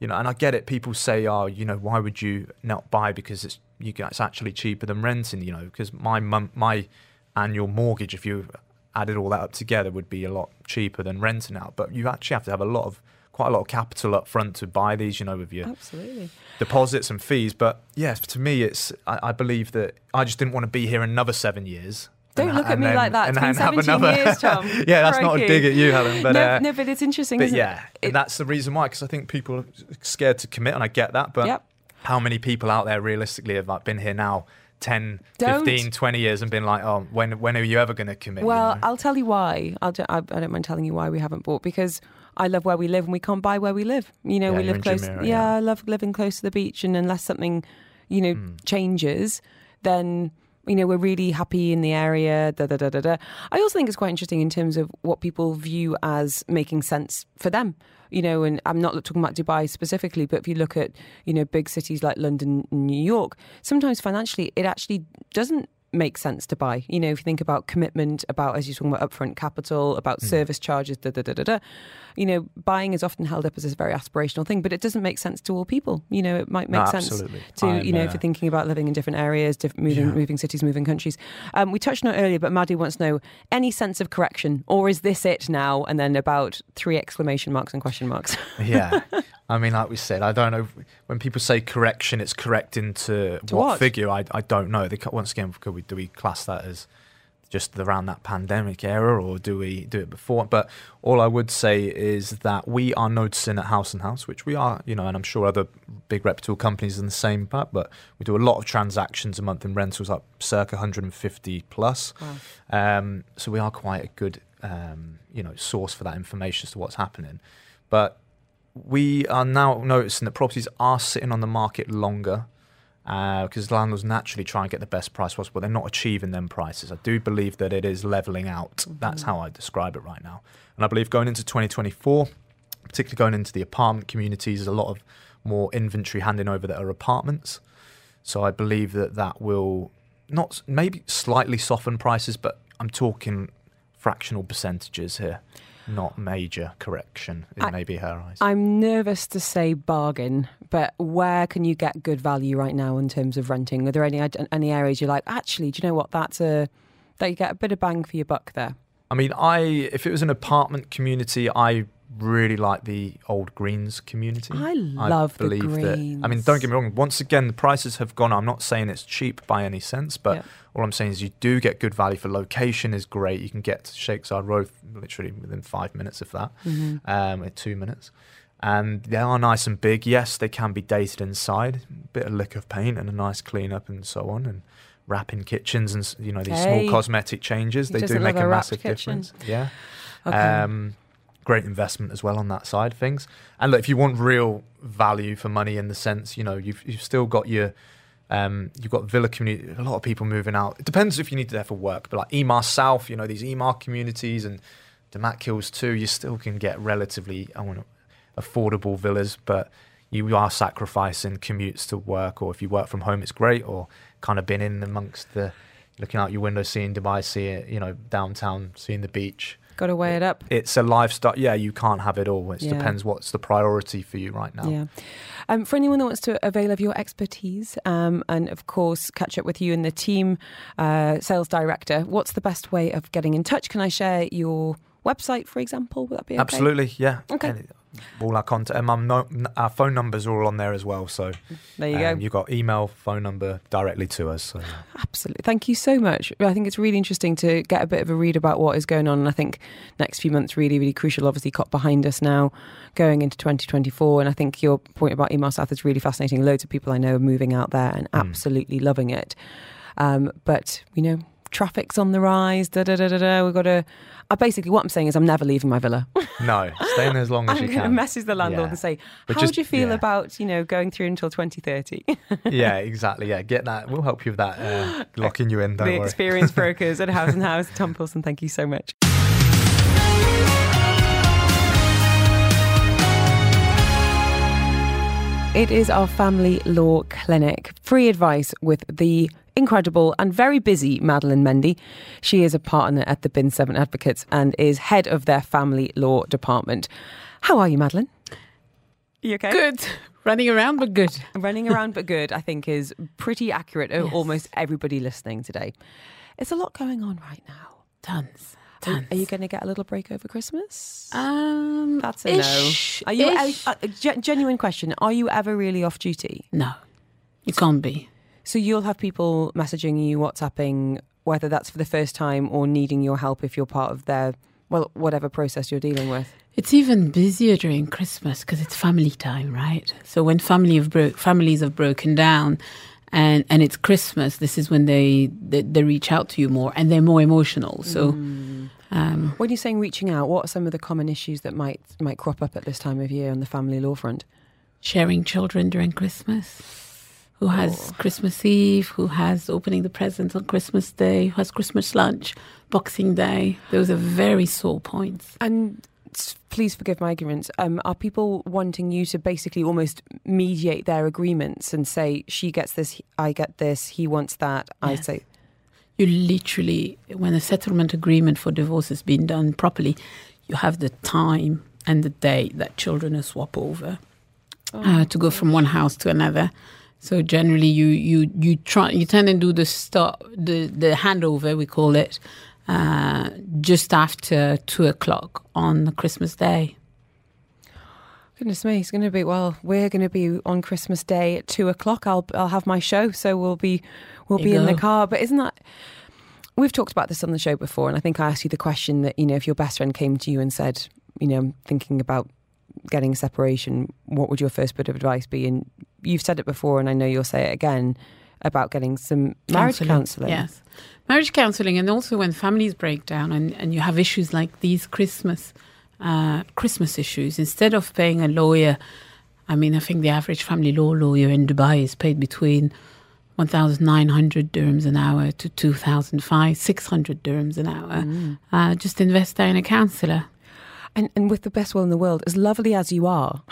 you know, and I get it. People say, "Oh, you know, why would you not buy because it's you get it's actually cheaper than renting?" You know, because my mum, my annual mortgage, if you added all that up together, would be a lot cheaper than renting out. But you actually have to have a lot of quite a lot of capital up front to buy these. You know, with your Absolutely. deposits and fees. But yes, to me, it's I, I believe that I just didn't want to be here another seven years. Don't and- look at me then- like that. It's been 17 another- years, Tom. yeah, that's not a dig at you, Helen. But no, uh, no, but it's interesting. but isn't yeah, it? and that's the reason why. Because I think people are scared to commit, and I get that. But Yep. how many people out there realistically have like been here now 10, Don't. 15, 20 years and been like, oh, when when are you ever going to commit? you Well, know? I'll tell you why. I'll, I, I don't mind telling you why we haven't bought because I love where we live and we can't buy where we live. You know, Yeah, we live close. Jumeirah, yeah, yeah. I love living close to the beach, and unless something, you know, Hmm. changes, then you know we're really happy in the area. Da da da da da. I also think it's quite interesting in terms of what people view as making sense for them. You know, and I'm not talking about Dubai specifically, but if you look at you know big cities like London, and New York, sometimes financially it actually doesn't make sense to buy. You know, if you think about commitment, about as you're talking about upfront capital, about Hmm. service charges, da da da da da. You know, buying is often held up as this very aspirational thing, but it doesn't make sense to all people. You know, it might make No, sense absolutely. to I'm, you know if uh, you're thinking about living in different areas, diff- moving Yeah. moving cities, moving countries. Um, we touched on it earlier, but Maddie wants to know any sense of correction, or is this it now? And then about three exclamation marks and question marks. yeah. I mean, like we said, I don't know when people say correction, it's correct into To what, what? figure. I, I don't know. They, once again, could we, do we class that as just around that pandemic era, or do we do it before? But all I would say is that we are noticing at Haus and Haus, which we are, you know, and I'm sure other big reputable companies in the same, but but we do a lot of transactions a month in rentals, up circa 150 plus. Um, so we are quite a good, um, you know, source for that information as to what's happening. But we are now noticing that properties are sitting on the market longer uh, because landlords naturally try and get the best price possible. They're not achieving them prices. I do believe that it is leveling out. Mm-hmm. That's how I describe it right now. And I believe going into 2024, particularly going into the apartment communities, there's a lot of more inventory handing over that are apartments. So I believe that that will not maybe slightly soften prices, but I'm talking fractional percentages here, not major correction in I- maybe her eyes. I'm nervous to say bargain, but where can you get good value right now in terms of renting? Are there any any areas you're like, actually, do you know what? That's a that you get a bit of bang for your buck there. I mean, I if it was an apartment community, I really like the old Greens community. I love the that. I mean, don't get me wrong. Once again, the prices have gone. I'm not saying it's cheap by any sense, but all I'm saying is you do get good value for location is great. You can get to Sheikh Zayed Road literally within five minutes of that, Mm-hmm. um, in two minutes. And they are nice and big. Yes, they can be dated inside. A bit of lick of paint and a nice clean up and so on. And wrapping kitchens and you know these Hey. small cosmetic changes. They do make a a massive kitchen? difference. Yeah. Okay. Um, great investment as well on that side of things. And look, if you want real value for money in the sense, you know, you've you've still got your um, you've got villa community. A lot of people moving out. It depends if you need it there for work, but like Emaar South, you know, these Emaar communities and Damac Hills too, you still can get relatively I want affordable villas, but you are sacrificing commutes to work, or if you work from home, it's great, or kind of been in amongst the looking out your window, seeing Dubai, seeing you know downtown, seeing the beach Got to weigh it up. it's a lifestyle. Yeah, you can't have it all. It Yeah. depends what's the priority for you right now. Yeah. Um, for anyone that wants to avail of your expertise um, and, of course, catch up with you and the team, uh, sales director, what's the best way of getting in touch? Can I share your website, for example? Would that be okay? Absolutely, yeah. Okay. And all our contact, and no, our phone numbers are all on there as well. So There you um, go. you've got email, phone number directly to us. So. Absolutely. Thank you so much. I think it's really interesting to get a bit of a read about what is going on. And I think next few months really, really crucial. Obviously, caught behind us now, going into 2024. And I think your point about Emaar South is really fascinating. Loads of people I know are moving out there and absolutely loving it. Um, but you know, traffic's on the rise. Da da da da da. We've got to. I basically what I'm saying is I'm never leaving my villa. no, stay in there as long as I'm you going to can. message the landlord Yeah. and say, But "How just- would you feel yeah. about you know going through until 2030?" yeah, exactly. Yeah, get that. We'll help you with that. Uh, locking you in. The worry. experienced brokers at Haus and Haus, Tom Poulson. Thank you so much. It is our family law clinic. Free advice with the incredible and very busy Madeleine Mendy. She is a partner at the Bin 7 Advocates and is head of their family law department. How are you, Madeleine? You okay? Good. Running around, but good. Running around but good, I think, is pretty accurate of Yes. almost everybody listening today. It's a lot going on right now. Tons. Are, Tons. are you going to get a little break over Christmas? Um, That's a ish, no. Are you? Are, ish. uh, gen- genuine question: Are you ever really off duty? no, you can't be. So you'll have people messaging you, WhatsApping, whether that's for the first time or needing your help if you're part of their well, whatever process you're dealing with. It's even busier during Christmas because it's family time, right? So when family have bro- families have broken down, and and it's Christmas, this is when they, they they reach out to you more and they're more emotional. So. Um, When you're saying reaching out, what are some of the common issues that might might crop up at this time of year on the family law front? sharing children during Christmas. Who has Christmas Eve? Who has opening the presents on Christmas Day? Who has Christmas lunch? Boxing Day? Those are very sore points. And please forgive my ignorance. Um, are people wanting you to basically almost mediate their agreements and say she gets this, I get this, he wants that? I say You literally, when a settlement agreement for divorce has been done properly, you have the time and the date that children are swap over uh, to go from one house to another. So generally, you you you try you tend to do the start the the handover we call it uh, just after two o'clock on Christmas Day. Goodness me, it's going to be well. We're going to be on Christmas Day at two o'clock. I'll I'll have my show, so we'll be we'll There be in the car. But isn't that we've talked about this on the show before, and I think I asked you the question that you know if your best friend came to you and said, you know, I'm thinking about getting a separation, what would your first bit of advice be? And you've said it before, and I know you'll say it again about getting some marriage counselling. Yes. Marriage counselling, and also when families break down and, and you have issues like these Christmas uh, Christmas issues, instead of paying a lawyer, I mean, I think the average family law lawyer in Dubai is paid between 1,900 dirhams an hour to 2,005, 600 dirhams an hour. Mm. Uh, just invest there in a counsellor. And, and with the best will in the world, as lovely as you are,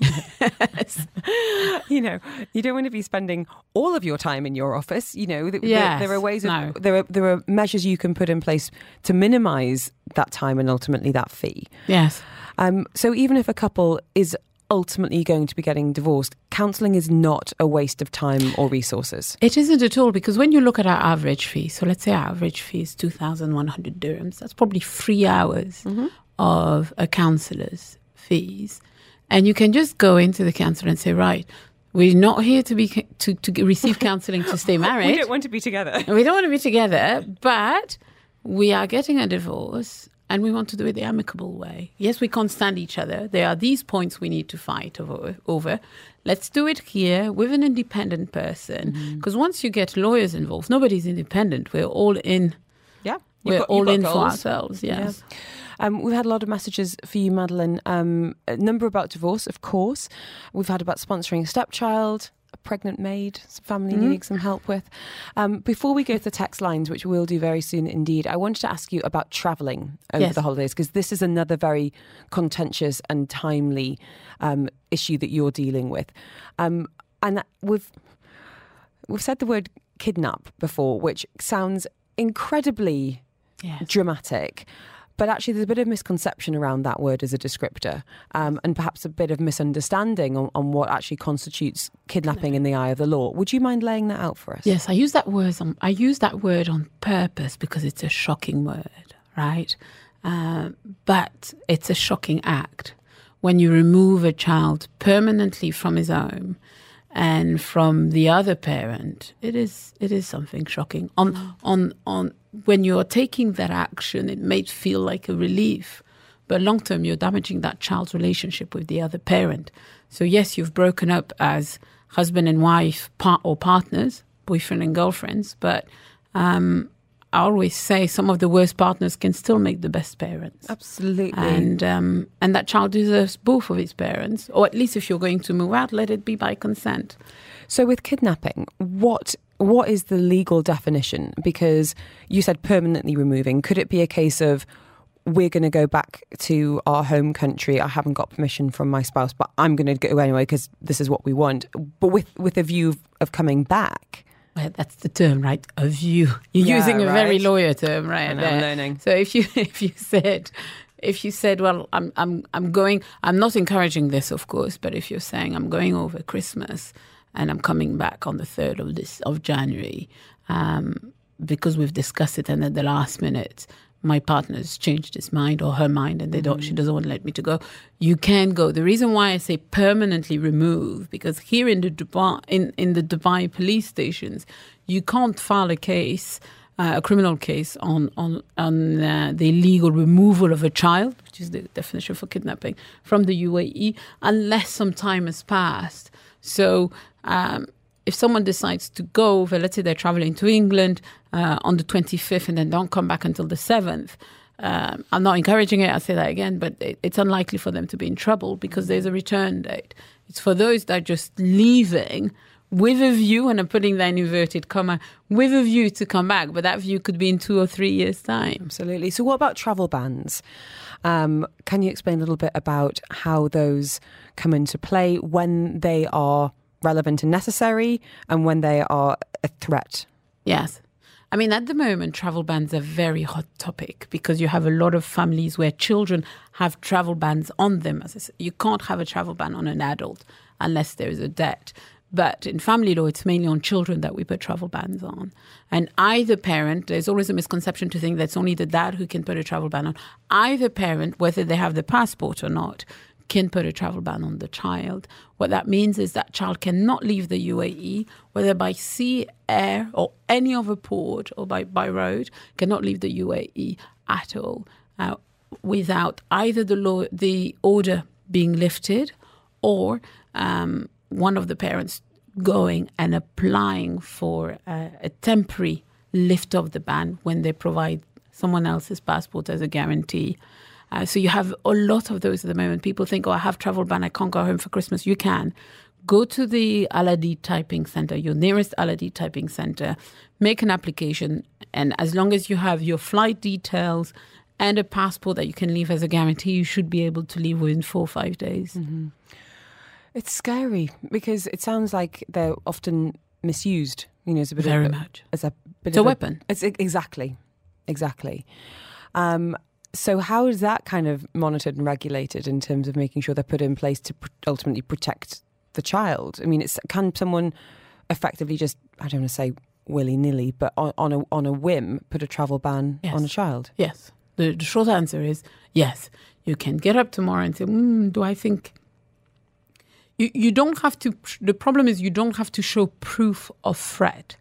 you know, you don't want to be spending all of your time in your office. You know, th- Yes, there, there are ways, of, no. there are there are measures you can put in place to minimise that time and ultimately that fee. Yes. Um, so even if a couple is ultimately going to be getting divorced, counselling is not a waste of time or resources. It isn't at all because when you look at our average fee, so let's say our average fee is 2,100 dirhams, that's probably three hours of a counselor's fees. And you can just go into the counselor and say, right, we're not here to be to, to receive counselling to stay married. We don't want to be together. we don't want to be together, but we are getting a divorce and we want to do it the amicable way. Yes, we can't stand each other. There are these points we need to fight over. over. Let's do it here with an independent person. Mm-hmm. Because once you get lawyers involved, nobody's independent. We're all in. Yeah, We're all in for ourselves. Yes. Um, we've had a lot of messages for you, Madeleine. Um, a number about divorce, of course. We've had about sponsoring a stepchild, a pregnant maid, some family needing some help with. Um, before we go to the text lines, which we'll do very soon indeed, I wanted to ask you about travelling over Yes. the holidays because this is another very contentious and timely um, issue that you're dealing with. Um, and we've we've said the word kidnap before, which sounds incredibly Yes. dramatic. But actually, there's a bit of misconception around that word as a descriptor, um, and perhaps a bit of misunderstanding on, on what actually constitutes kidnapping in the eye of the law. Would you mind laying that out for us? Yes, I use that word. On, I use that word on purpose because it's a shocking word, right? Um, but it's a shocking act when you remove a child permanently from his home and from the other parent. It is it is something shocking. On on on when you're taking that action, it may feel like a relief, but long term you're damaging that child's relationship with the other parent. So yes, you've broken up as husband and wife part or partners, boyfriend and girlfriends, but um, I always say some of the worst partners can still make the best parents. Absolutely. And um, and that child deserves both of his parents, or at least if you're going to move out, let it be by consent. So with kidnapping, what what is the legal definition? Because you said permanently removing. Could it be a case of we're going to go back to our home country. I haven't got permission from my spouse, but I'm going to go anyway because this is what we want. But with with a view of, of coming back. Well, that's the term, right? A view. You're Yeah, using a very lawyer term, right? I know, there. I'm learning. So if you if you said if you said, well, I'm I'm I'm going, I'm not encouraging this, of course, but if you're saying I'm going over Christmas and I'm coming back on the third of this of January, um, because we've discussed it, and at the last minute. My partner's changed his mind or her mind, and they don't. She doesn't want to let me to go. You can go. The reason why I say permanently remove because here in the Dubai, in, in the Dubai police stations, you can't file a case uh, a criminal case on on on uh, the illegal removal of a child, which is the definition for kidnapping, from the UAE, unless some time has passed. So. Um, if someone decides to go over, let's say they're traveling to England uh, on the 25th and then don't come back until the 7th, um, I'm not encouraging it, I'll say that again, but it, it's unlikely for them to be in trouble because there's a return date. It's for those that are just leaving with a view, and I'm putting that in inverted comma, with a view to come back, but that view could be in two or three years' time. Absolutely. So, what about travel bans? Um, can you explain a little bit about how those come into play when they are relevant and necessary, and when they are a threat? Yes. I mean, at the moment, travel bans are a very hot topic because you have a lot of families where children have travel bans on them. You can't have a travel ban on an adult unless there is a debt. But in family law, it's mainly on children that we put travel bans on. And either parent, there's always a misconception to think that's only the dad who can put a travel ban on. Either parent, whether they have the passport or not, can put a travel ban on the child. What that means is that child cannot leave the UAE, whether by sea, air, or any other port, or by, by road, cannot leave the UAE at all uh, without either the law, the order being lifted, or um, one of the parents going and applying for a, a temporary lift of the ban when they provide someone else's passport as a guarantee. Uh, so you have a lot of those at the moment. People think, oh, I have travel ban, I can't go home for Christmas. You can. Go to the Al Adheed typing center, your nearest Al Adheed typing center, make an application, and as long as you have your flight details and a passport that you can leave as a guarantee, you should be able to leave within four or five days. Mm-hmm. It's scary because it sounds like they're often misused. You know, as a bit very of, much. As a bit it's of a weapon. It's exactly, exactly. Um, so how is that kind of monitored and regulated in terms of making sure they're put in place to pr- ultimately protect the child? I mean, it's can someone effectively just I don't want to say willy nilly, but on, on a on a whim put a travel ban Yes. on a child? Yes. The, the short answer is yes. You can get up tomorrow and say, mm, "Do I think?" You you don't have to. The problem is you don't have to show proof of threat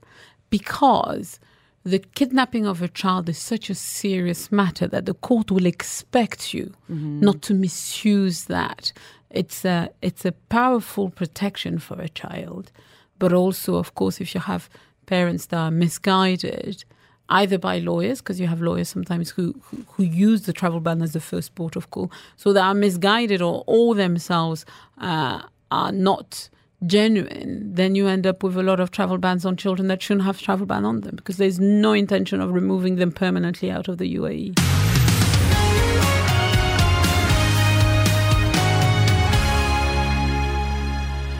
because the kidnapping of a child is such a serious matter that the court will expect you not to misuse that. It's a it's a powerful protection for a child, but also, of course, if you have parents that are misguided, either by lawyers, because you have lawyers sometimes who, who who use the travel ban as the first port of call, so they are misguided or all themselves uh, are not genuine, then you end up with a lot of travel bans on children that shouldn't have travel ban on them because there's no intention of removing them permanently out of the. UAE.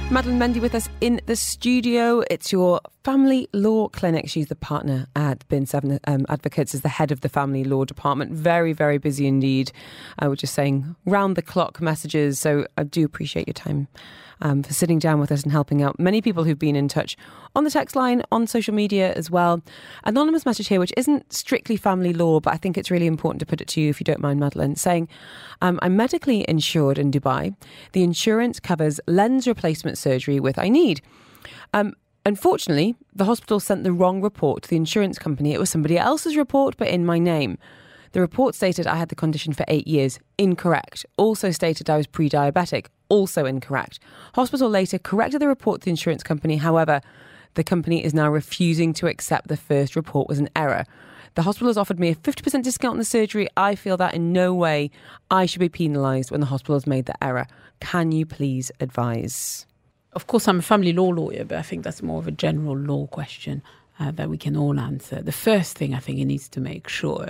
Madeleine Mendy with us in the studio. It's your family law clinic. She's the partner at Bin Seven um, Advocates, is the head of the family law department. Very, very busy indeed. I was just saying round the clock messages. So I do appreciate your time um, for sitting down with us and helping out. Many people who've been in touch on the text line, on social media as well. Anonymous message here, which isn't strictly family law, but I think it's really important to put it to you if you don't mind, Madeleine, saying, um, I'm medically insured in Dubai. The insurance covers lens replacement surgery with I need. Um, unfortunately, the hospital sent the wrong report to the insurance company. It was somebody else's report, but in my name. The report stated I had the condition for eight years. Incorrect. Also stated I was pre diabetic. Also incorrect. Hospital later corrected the report to the insurance company. However, the company is now refusing to accept the first report was an error. The hospital has offered me a 50% discount on the surgery. I feel that in no way I should be penalised when the hospital has made the error. Can you please advise? Of course, I'm a family law lawyer, but I think that's more of a general law question uh, that we can all answer. The first thing I think he needs to make sure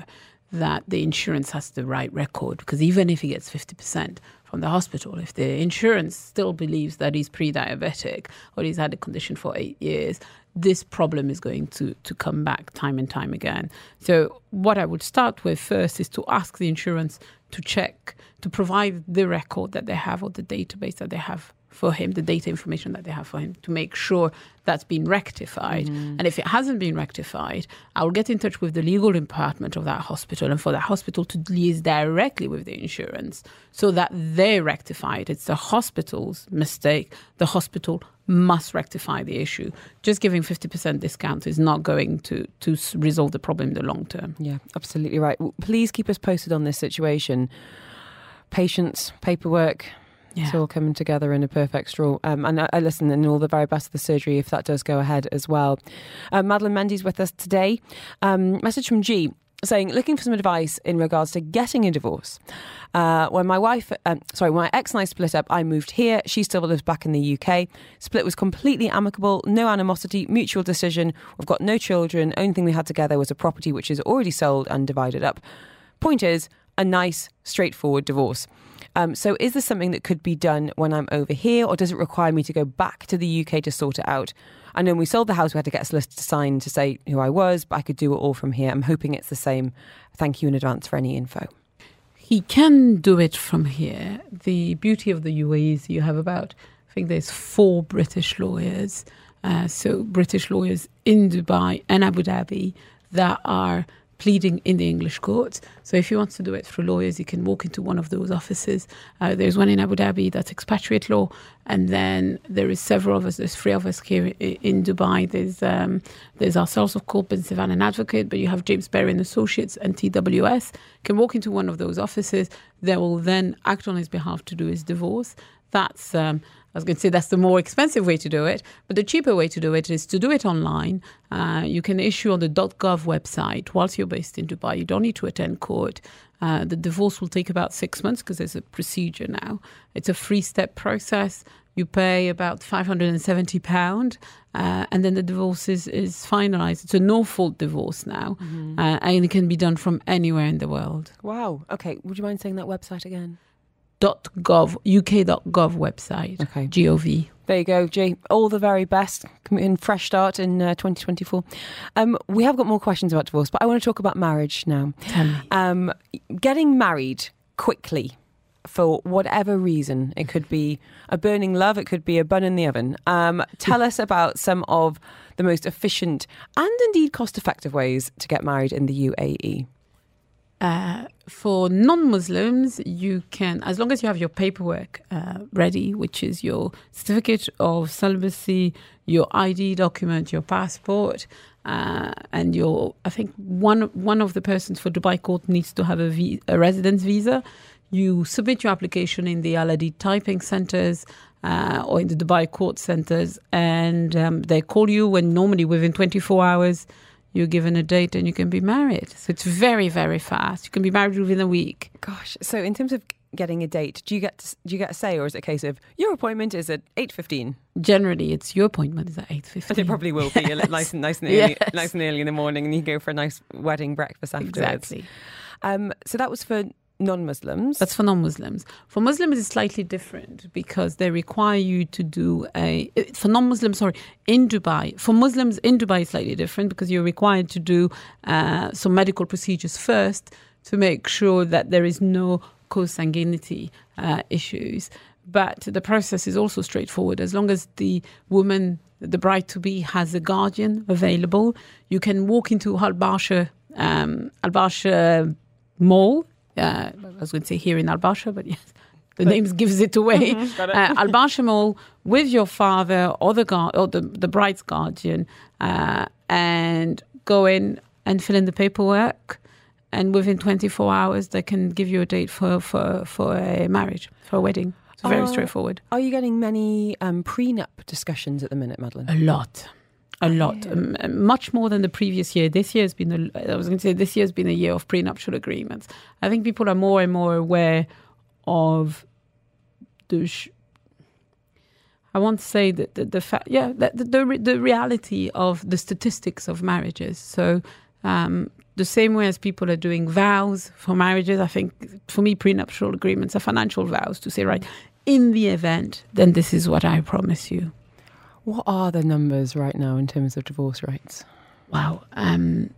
that the insurance has the right record, because even if he gets 50% from the hospital, if the insurance still believes that he's pre diabetic or he's had a condition for eight years, this problem is going to, to come back time and time again. So, what I would start with first is to ask the insurance to check, to provide the record that they have or the database that they have for him, the data information that they have for him, to make sure that's been rectified. Mm. And if it hasn't been rectified, I will get in touch with the legal department of that hospital and for that hospital to liaise directly with the insurance so that they rectify it. It's the hospital's mistake. The hospital must rectify the issue. Just giving 50% discount is not going to, to resolve the problem in the long term. Yeah, absolutely right. Please keep us posted on this situation. Patience, paperwork, it's all coming together in a perfect straw. Um, and I, I listen and all the very best of the surgery if that does go ahead as well. Uh, Madeleine Mendy's with us today. Um, message from G saying, looking for some advice in regards to getting a divorce. Uh, when my wife, um, sorry, when my ex and I split up, I moved here. She still lives back in the UK. Split was completely amicable, no animosity, mutual decision. We've got no children. Only thing we had together was a property which is already sold and divided up. Point is, a nice, straightforward divorce. Um, so, is this something that could be done when I'm over here, or does it require me to go back to the UK to sort it out? I know when we sold the house, we had to get a solicitor to sign to say who I was, but I could do it all from here. I'm hoping it's the same. Thank you in advance for any info. He can do it from here. The beauty of the UAE is you have about, I think there's four British lawyers, uh, so British lawyers in Dubai and Abu Dhabi that are pleading in the English courts. So if he wants to do it through lawyers, he can walk into one of those offices. Uh, there's one in Abu Dhabi that's expatriate law, and then there is several of us. There's three of us here in Dubai. There's um, there's ourselves, of course, Ben Sivan, an advocate, but you have James Berry and Associates and TWS. Can walk into one of those offices. They will then act on his behalf to do his divorce. That's um, I was going to say that's the more expensive way to do it, but the cheaper way to do it is to do it online. Uh, you can issue on the .gov website whilst you're based in Dubai. You don't need to attend court. Uh, the divorce will take about six months because there's a procedure now. It's a three-step process. You pay about five hundred and seventy pound, uh, and then the divorce is, is finalised. It's a no-fault divorce now, uh, and it can be done from anywhere in the world. Wow. Okay. Would you mind saying that website again? .gov uk.gov website. Okay. Gov. There you go, Jay. All the very best in fresh start in uh, 2024. Um, we have got more questions about divorce, but I want to talk about marriage now. Um, getting married quickly for whatever reason. It could be a burning love, it could be a bun in the oven. Um, tell us about some of the most efficient and indeed cost effective ways to get married in the. UAE. Uh, for non-Muslims, you can, as long as you have your paperwork uh, ready, which is your certificate of celibacy, your ID document, your passport, uh, and your, I think one one of the persons for Dubai court needs to have a, vi- a residence visa. You submit your application in the Al-Adheed typing centers uh, or in the Dubai court centers, and um, they call you when normally within 24 hours you're given a date and you can be married. So it's very, very fast. You can be married within a week. Gosh, so in terms of getting a date, do you get to, do you get a say, or is it a case of your appointment is at eight fifteen? Generally, it's your appointment is at eight fifteen. It probably will be a nice and nice and early, Yes. nice and early in the morning, and you go for a nice wedding breakfast afterwards. exactly. Um, so that was for non-Muslims. That's for non-Muslims. For Muslims, it's slightly different because they require you to do a. For non-Muslims, sorry, in Dubai. For Muslims in Dubai, it's slightly different because you're required to do uh, some medical procedures first to make sure that there is no consanguinity uh, issues. But the process is also straightforward. As long as the woman, the bride to be, has a guardian available, you can walk into Al Barsha, um, Al Barsha Mall. Uh, I was going to say here in Al Barsha, but yes, the name gives it away. uh, Al Barsha Mall with your father or the guard or the, the bride's guardian, uh, and go in and fill in the paperwork. And within 24 hours, they can give you a date for, for, for a marriage, for a wedding. It's very straightforward. Are you getting many um, prenup discussions at the minute, Madeleine? A lot. A lot, um, much more than the previous year. This year has been, a, I was going to say, this year has been a year of prenuptial agreements. I think people are more and more aware of the. Sh- I want to say that the, the fact, yeah, the, the the reality of the statistics of marriages. So, um, the same way as people are doing vows for marriages, I think for me, prenuptial agreements are financial vows to say, right, in the event, then this is what I promise you. What are the numbers right now in terms of divorce rates? Wow. Um,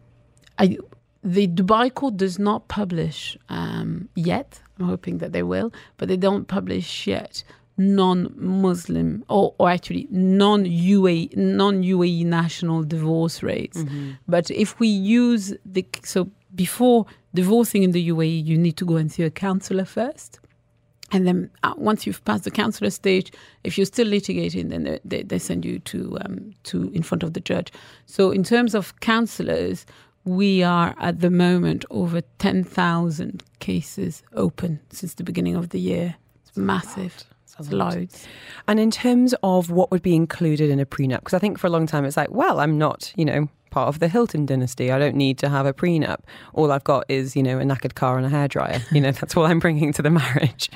I, the Dubai court does not publish um, yet. I'm hoping that they will, but they don't publish yet non-Muslim or, or actually non-UAE non-UAE national divorce rates. But if we use the so before divorcing in the UAE, you need to go and see a counselor first. And then uh, once you've passed the counselor stage, if you're still litigating, then they, they, they send you to um, to in front of the judge. So in terms of counselors, we are at the moment over ten thousand cases open since the beginning of the year. It's massive. It's loads. And in terms of what would be included in a prenup, because I think for a long time it's like, well, I'm not, you know, part of the Hilton dynasty. I don't need to have a prenup. All I've got is, you know, a knackered car and a hairdryer. You know, that's all I'm bringing to the marriage.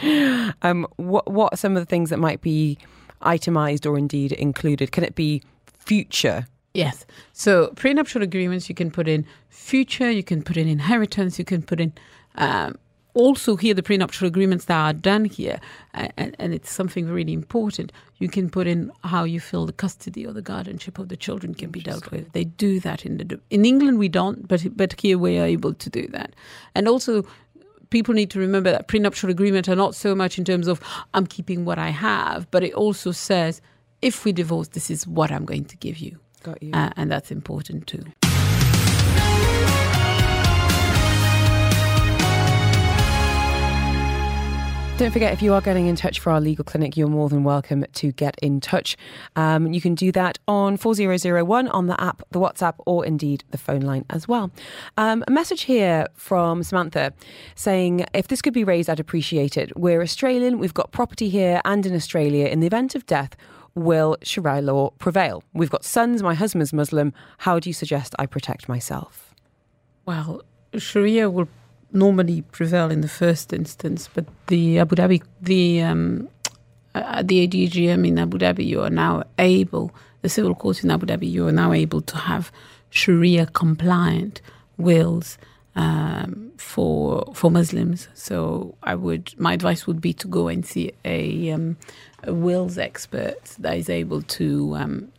Um, what what are some of the things that might be itemized or indeed included? Can it be future? Yes. So prenuptial agreements, you can put in future, you can put in inheritance, you can put in um, also here the prenuptial agreements that are done here, and, and it's something really important. You can put in how you feel the custody or the guardianship of the children can be dealt with. They do that in the in England we don't, but but here we are able to do that, and also. People need to remember that prenuptial agreements are not so much in terms of I'm keeping what I have, but it also says if we divorce, this is what I'm going to give you. Got you. Uh, and that's important too. Don't forget, if you are getting in touch for our legal clinic, you're more than welcome to get in touch. Um, you can do that on 4001 on the app, the WhatsApp, or indeed the phone line as well. Um, a message here from Samantha saying, if this could be raised, I'd appreciate it. We're Australian, we've got property here and in Australia. In the event of death, will Sharia law prevail? We've got sons, my husband's Muslim. How do you suggest I protect myself? Well, Sharia will normally prevail in the first instance, but the Abu Dhabi, the um, uh, the ADGM in Abu Dhabi, you are now able, the civil court in Abu Dhabi, you are now able to have Sharia compliant wills um, for for Muslims. So I would, my advice would be to go and see a, um, a wills expert that is able to. Um,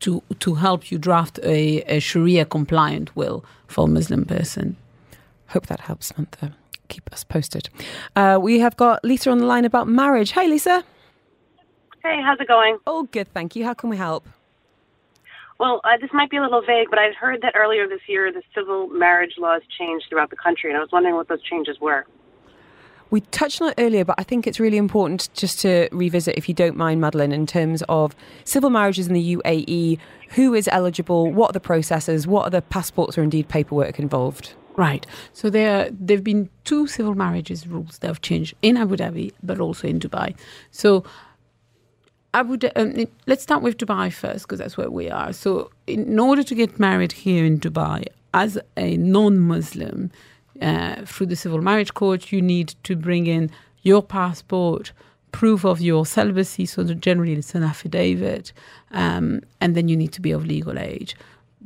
to, to help you draft a, a Sharia compliant will for a Muslim person. Hope that helps, Samantha. Keep us posted. Uh, we have got Lisa on the line about marriage. Hey, Lisa. Hey, how's it going? Oh, good, thank you. How can we help? Well, uh, this might be a little vague, but I'd heard that earlier this year the civil marriage laws changed throughout the country, and I was wondering what those changes were. We touched on it earlier, but I think it's really important just to revisit, if you don't mind, Madeleine, in terms of civil marriages in the UAE, who is eligible, what are the processes, what are the passports or indeed paperwork involved? Right. So there there've been two civil marriages rules that have changed in Abu Dhabi, but also in Dubai. So Abu um, let's start with Dubai first because that's where we are. So in order to get married here in Dubai as a non-Muslim uh, through the civil marriage court, you need to bring in your passport, proof of your celibacy. So generally it's an affidavit, um, and then you need to be of legal age.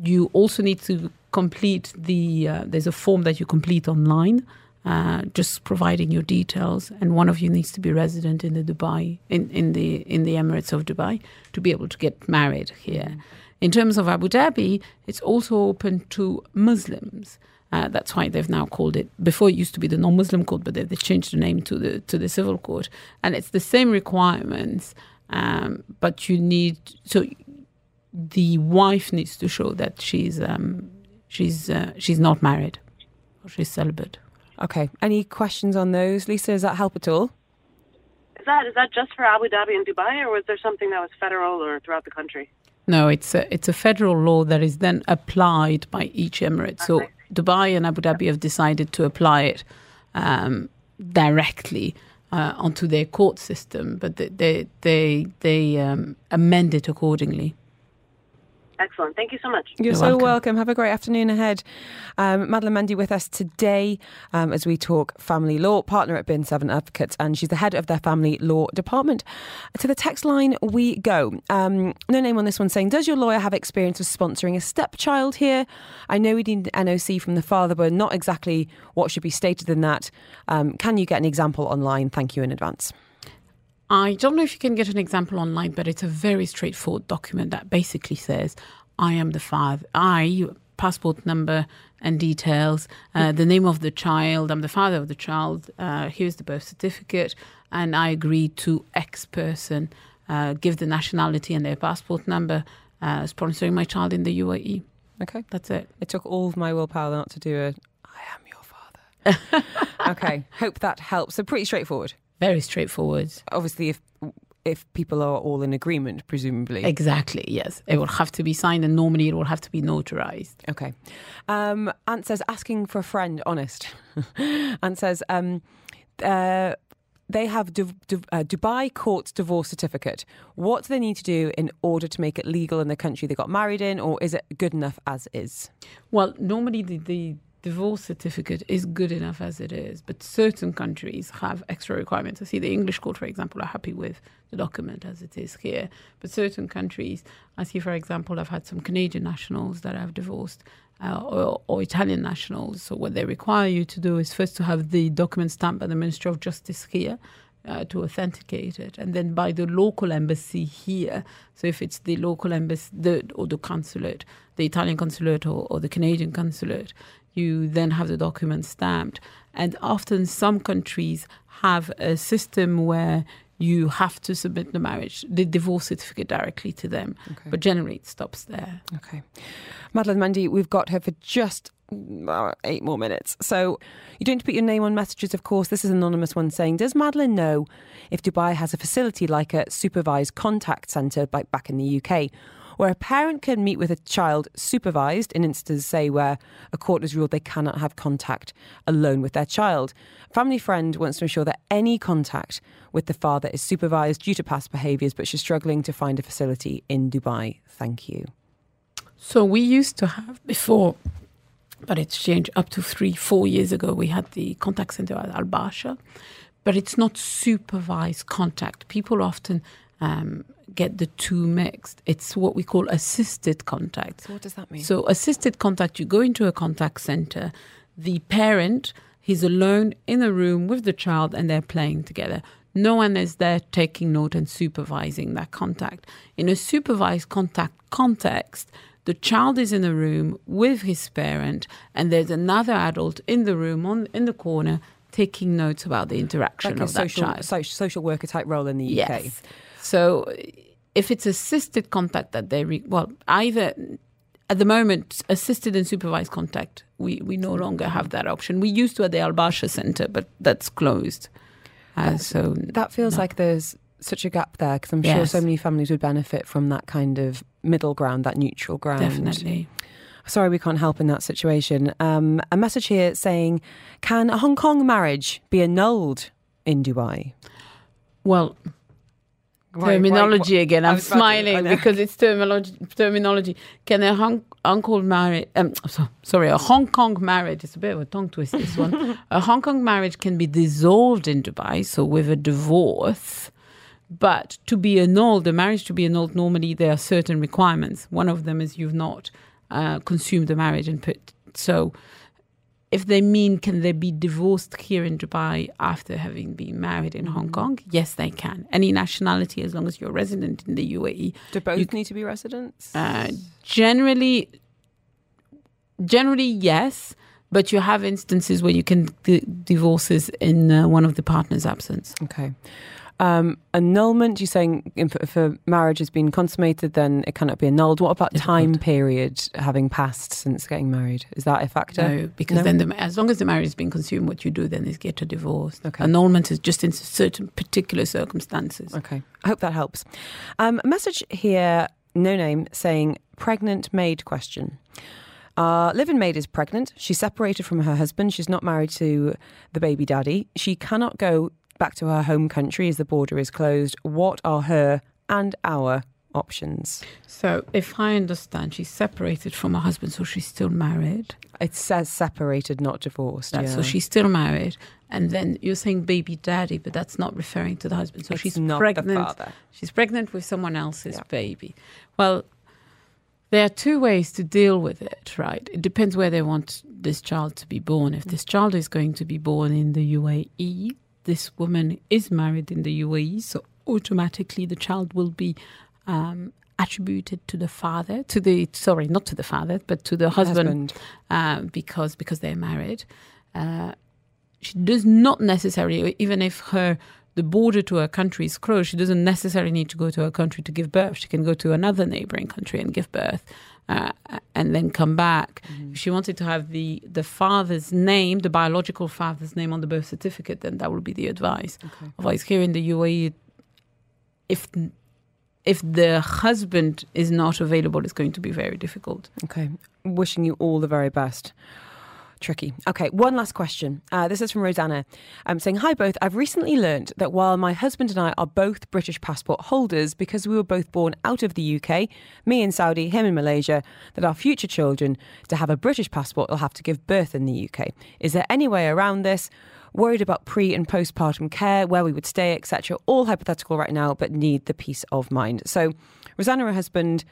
You also need to complete the uh, there's a form that you complete online uh, just providing your details and one of you needs to be resident in the dubai in, in the in the emirates of dubai to be able to get married here in terms of abu dhabi it's also open to muslims uh, that's why they've now called it. Before it used to be the non-Muslim court, but they, they changed the name to the to the civil court, and it's the same requirements. Um, but you need so the wife needs to show that she's um, she's uh, she's not married or she's celibate. Okay. Any questions on those, Lisa? Does that help at all? Is that is that just for Abu Dhabi and Dubai, or was there something that was federal or throughout the country? No, it's a it's a federal law that is then applied by each emirate. So Dubai and Abu Dhabi have decided to apply it um, directly uh, onto their court system, but they they they, they um, amend it accordingly. Excellent. Thank you so much. You're, You're so welcome. welcome. Have a great afternoon ahead. Um, Madeleine Mendy with us today um, as we talk family law, partner at Bin 7 Advocates, and she's the head of their family law department. To the text line we go. Um, no name on this one saying, Does your lawyer have experience of sponsoring a stepchild here? I know we need an NOC from the father, but not exactly what should be stated in that. Um, can you get an example online? Thank you in advance. I don't know if you can get an example online, but it's a very straightforward document that basically says, I am the father, I, passport number and details, uh, the name of the child, I'm the father of the child, uh, here's the birth certificate, and I agree to X person, uh, give the nationality and their passport number, uh, sponsoring my child in the UAE. Okay. That's it. It took all of my willpower not to do a I am your father. okay. Hope that helps. So pretty straightforward. Very straightforward. obviously if if people are all in agreement presumably Exactly, yes. It will have to be signed, and normally it will have to be notarized. okay um ant says asking for a friend honest ant says um uh they have Du- Du- uh, Dubai court divorce certificate. What do they need to do in order to make it legal in the country they got married in, or is it good enough as is? Well, normally the, the divorce certificate is good enough as it is, but certain countries have extra requirements. I see the English court, for example, are happy with the document as it is here, but certain countries, I see, for example, I've had some Canadian nationals that have divorced. Uh, or, or Italian nationals. So, what they require you to do is first to have the document stamped by the Ministry of Justice here uh, to authenticate it, and then by the local embassy here. So if it's the local embassy the, or the consulate, the Italian consulate or, or the Canadian consulate, you then have the document stamped. And often some countries have a system where you have to submit the marriage, the divorce certificate directly to them. But generally it stops there. Okay. Madeleine Mendy, we've got her for just eight more minutes. So you don't put your name on messages, of course. This is an anonymous one saying, Does Madeleine know if Dubai has a facility like a supervised contact centre like back in the UK? Where a parent can meet with a child supervised in instances, say, where a court has ruled they cannot have contact alone with their child. Family friend wants to ensure that any contact with the father is supervised due to past behaviours, but she's struggling to find a facility in Dubai. Thank you. So we used to have before, but it's changed up to three, four years ago. We had the contact center at Al Barsha, but it's not supervised contact. People often um, get the two mixed. It's what we call assisted contact. So, what does that mean? So, assisted contact, you go into a contact center, the parent, he's alone in a room with the child, and they're playing together. No one is there taking note and supervising that contact. In a supervised contact context, the child is in a room with his parent, and there's another adult in the room on in the corner taking notes about the interaction like a of that social, child. so- social worker type role in the UK. Yes. So if it's assisted contact that they re- well either at the moment assisted and supervised contact we we no longer have that option. We used to at the Al Barsha Center, but that's closed. Uh, so That feels like there's such a gap there because I'm sure so many families would benefit from that kind of middle ground, that neutral ground. definitely. Sorry, we can't help in that situation. Um, a message here saying, can a Hong Kong marriage be annulled in Dubai? Well, Right, terminology right, again. I'm about to- smiling because it's terminology. Terminology. Can a Hong uncle marriage? Um, so, sorry, a Hong Kong marriage. It's a bit of a tongue twist. This one. a Hong Kong marriage can be dissolved in Dubai, so with a divorce. But to be annulled, the marriage to be annulled, normally there are certain requirements. One of them is you've not uh, consumed the marriage and put so. If they mean can they be divorced here in Dubai after having been married in Mm-hmm. Hong Kong? Yes, they can. Any nationality, as long as you're resident in the UAE. Do both You- need to be residents? Uh, generally, generally yes, but you have instances where you can d- divorces in uh, one of the partner's absence. okay. Um, annulment, you're saying if, if a marriage has been consummated, then it cannot be annulled. What about time period having passed since getting married? Is that a factor? No, because No? then the, as long as the marriage has been consumed, what you do then is get a divorce. Okay. Annulment is just in certain particular circumstances. Okay. I hope that helps. Um, a message here, no name, saying pregnant maid question. Uh, live-in maid is pregnant. She's separated from her husband. She's not married to the baby daddy. She cannot go back to her home country as the border is closed. What are her and our options? So, if I understand, she's separated from her husband, so she's still married. It says separated, not divorced. Yeah. So she's still married, and then you're saying baby daddy, but that's not referring to the husband. So It's she's not the pregnant. father. She's pregnant with someone else's Yeah. baby. Well, there are two ways to deal with it, right? It depends where they want this child to be born. If this child is going to be born in the UAE, this woman is married in the UAE, so automatically the child will be um, attributed to the father, to the sorry, not to the father, but to the husband, Husband. Uh, because because they're married. Uh, she does not necessarily, even if her the border to her country is closed, she doesn't necessarily need to go to her country to give birth. She can go to another neighboring country and give birth, uh, and then come back. If she wanted to have the the father's name, the biological father's name on the birth certificate, then that would be the advice. Okay. Otherwise, here in the UAE, if if the husband is not available, it's going to be very difficult. Okay. Wishing you all the very best. Tricky. Okay, one last question. Uh, this is from Rosanna. I'm saying, Hi, both. I've recently learnt that while my husband and I are both British passport holders because we were both born out of the UK, me in Saudi, him in Malaysia, that our future children, to have a British passport, will have to give birth in the UK. Is there any way around this? Worried about pre and postpartum care, where we would stay, etc. All hypothetical right now, but need the peace of mind. So, Rosanna her husband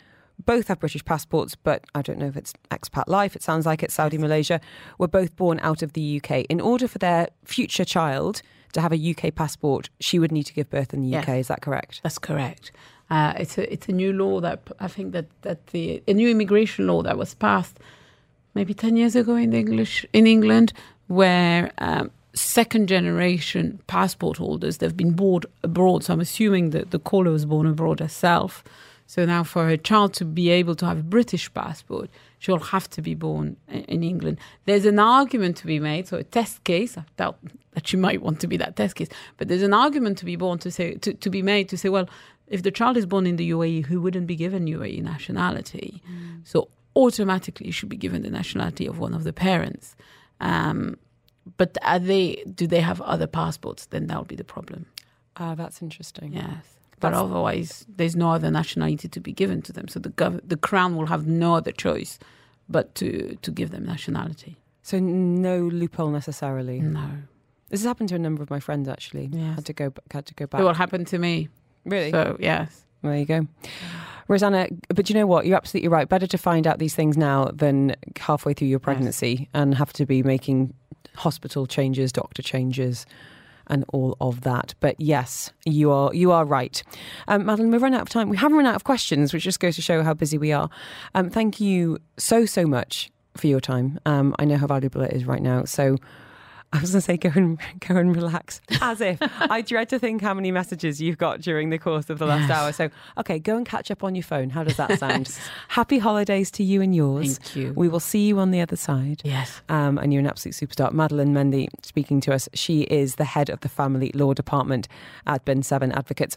both have British passports, but I don't know if it's expat life. It sounds like it's Saudi Malaysia. Were both born out of the UK. In order for their future child to have a UK passport, she would need to give birth in the. UK. Is that correct? That's correct. Uh, it's a it's a new law that I think that that the a new immigration law that was passed maybe ten years ago in English in England, where um, second generation passport holders they've been born abroad. So I'm assuming that the caller was born abroad herself. So now, for a child to be able to have a British passport, she'll have to be born in England. There's an argument to be made, so a test case. I doubt that she might want to be that test case, but there's an argument to be born to say to, to be made to say, well, if the child is born in the UAE, who wouldn't be given UAE nationality? So automatically, you should be given the nationality of one of the parents. Um, but are they? Do they have other passports? Then that would be the problem. Ah, that's interesting. Yes. But That's- otherwise, there's no other nationality to be given to them. So the gov- the crown will have no other choice but to, to give them nationality. So no loophole necessarily. No. This has happened to a number of my friends actually. Yes. Had to go had to go It back. will happen to me. really? So, yes. There you go. Rosanna, but you know what? You're absolutely right. Better to find out these things now than halfway through your pregnancy and have to be making hospital changes, doctor changes, and all of that. But yes, you are you are right. Um, Madeleine, we've run out of time. We haven't run out of questions, which just goes to show how busy we are. Um, thank you so so much for your time. Um, I know how valuable it is right now. So. I was going to say go and go and relax, as if I dread to think how many messages you've got during the course of the last hour. So, okay, go and catch up on your phone. How does that sound? Happy holidays to you and yours. Thank you. We will see you on the other side. Yes. Um, and you're an absolute superstar. Madeleine Mendy speaking to us. She is the head of the Family Law Department at Ben Seven Advocates.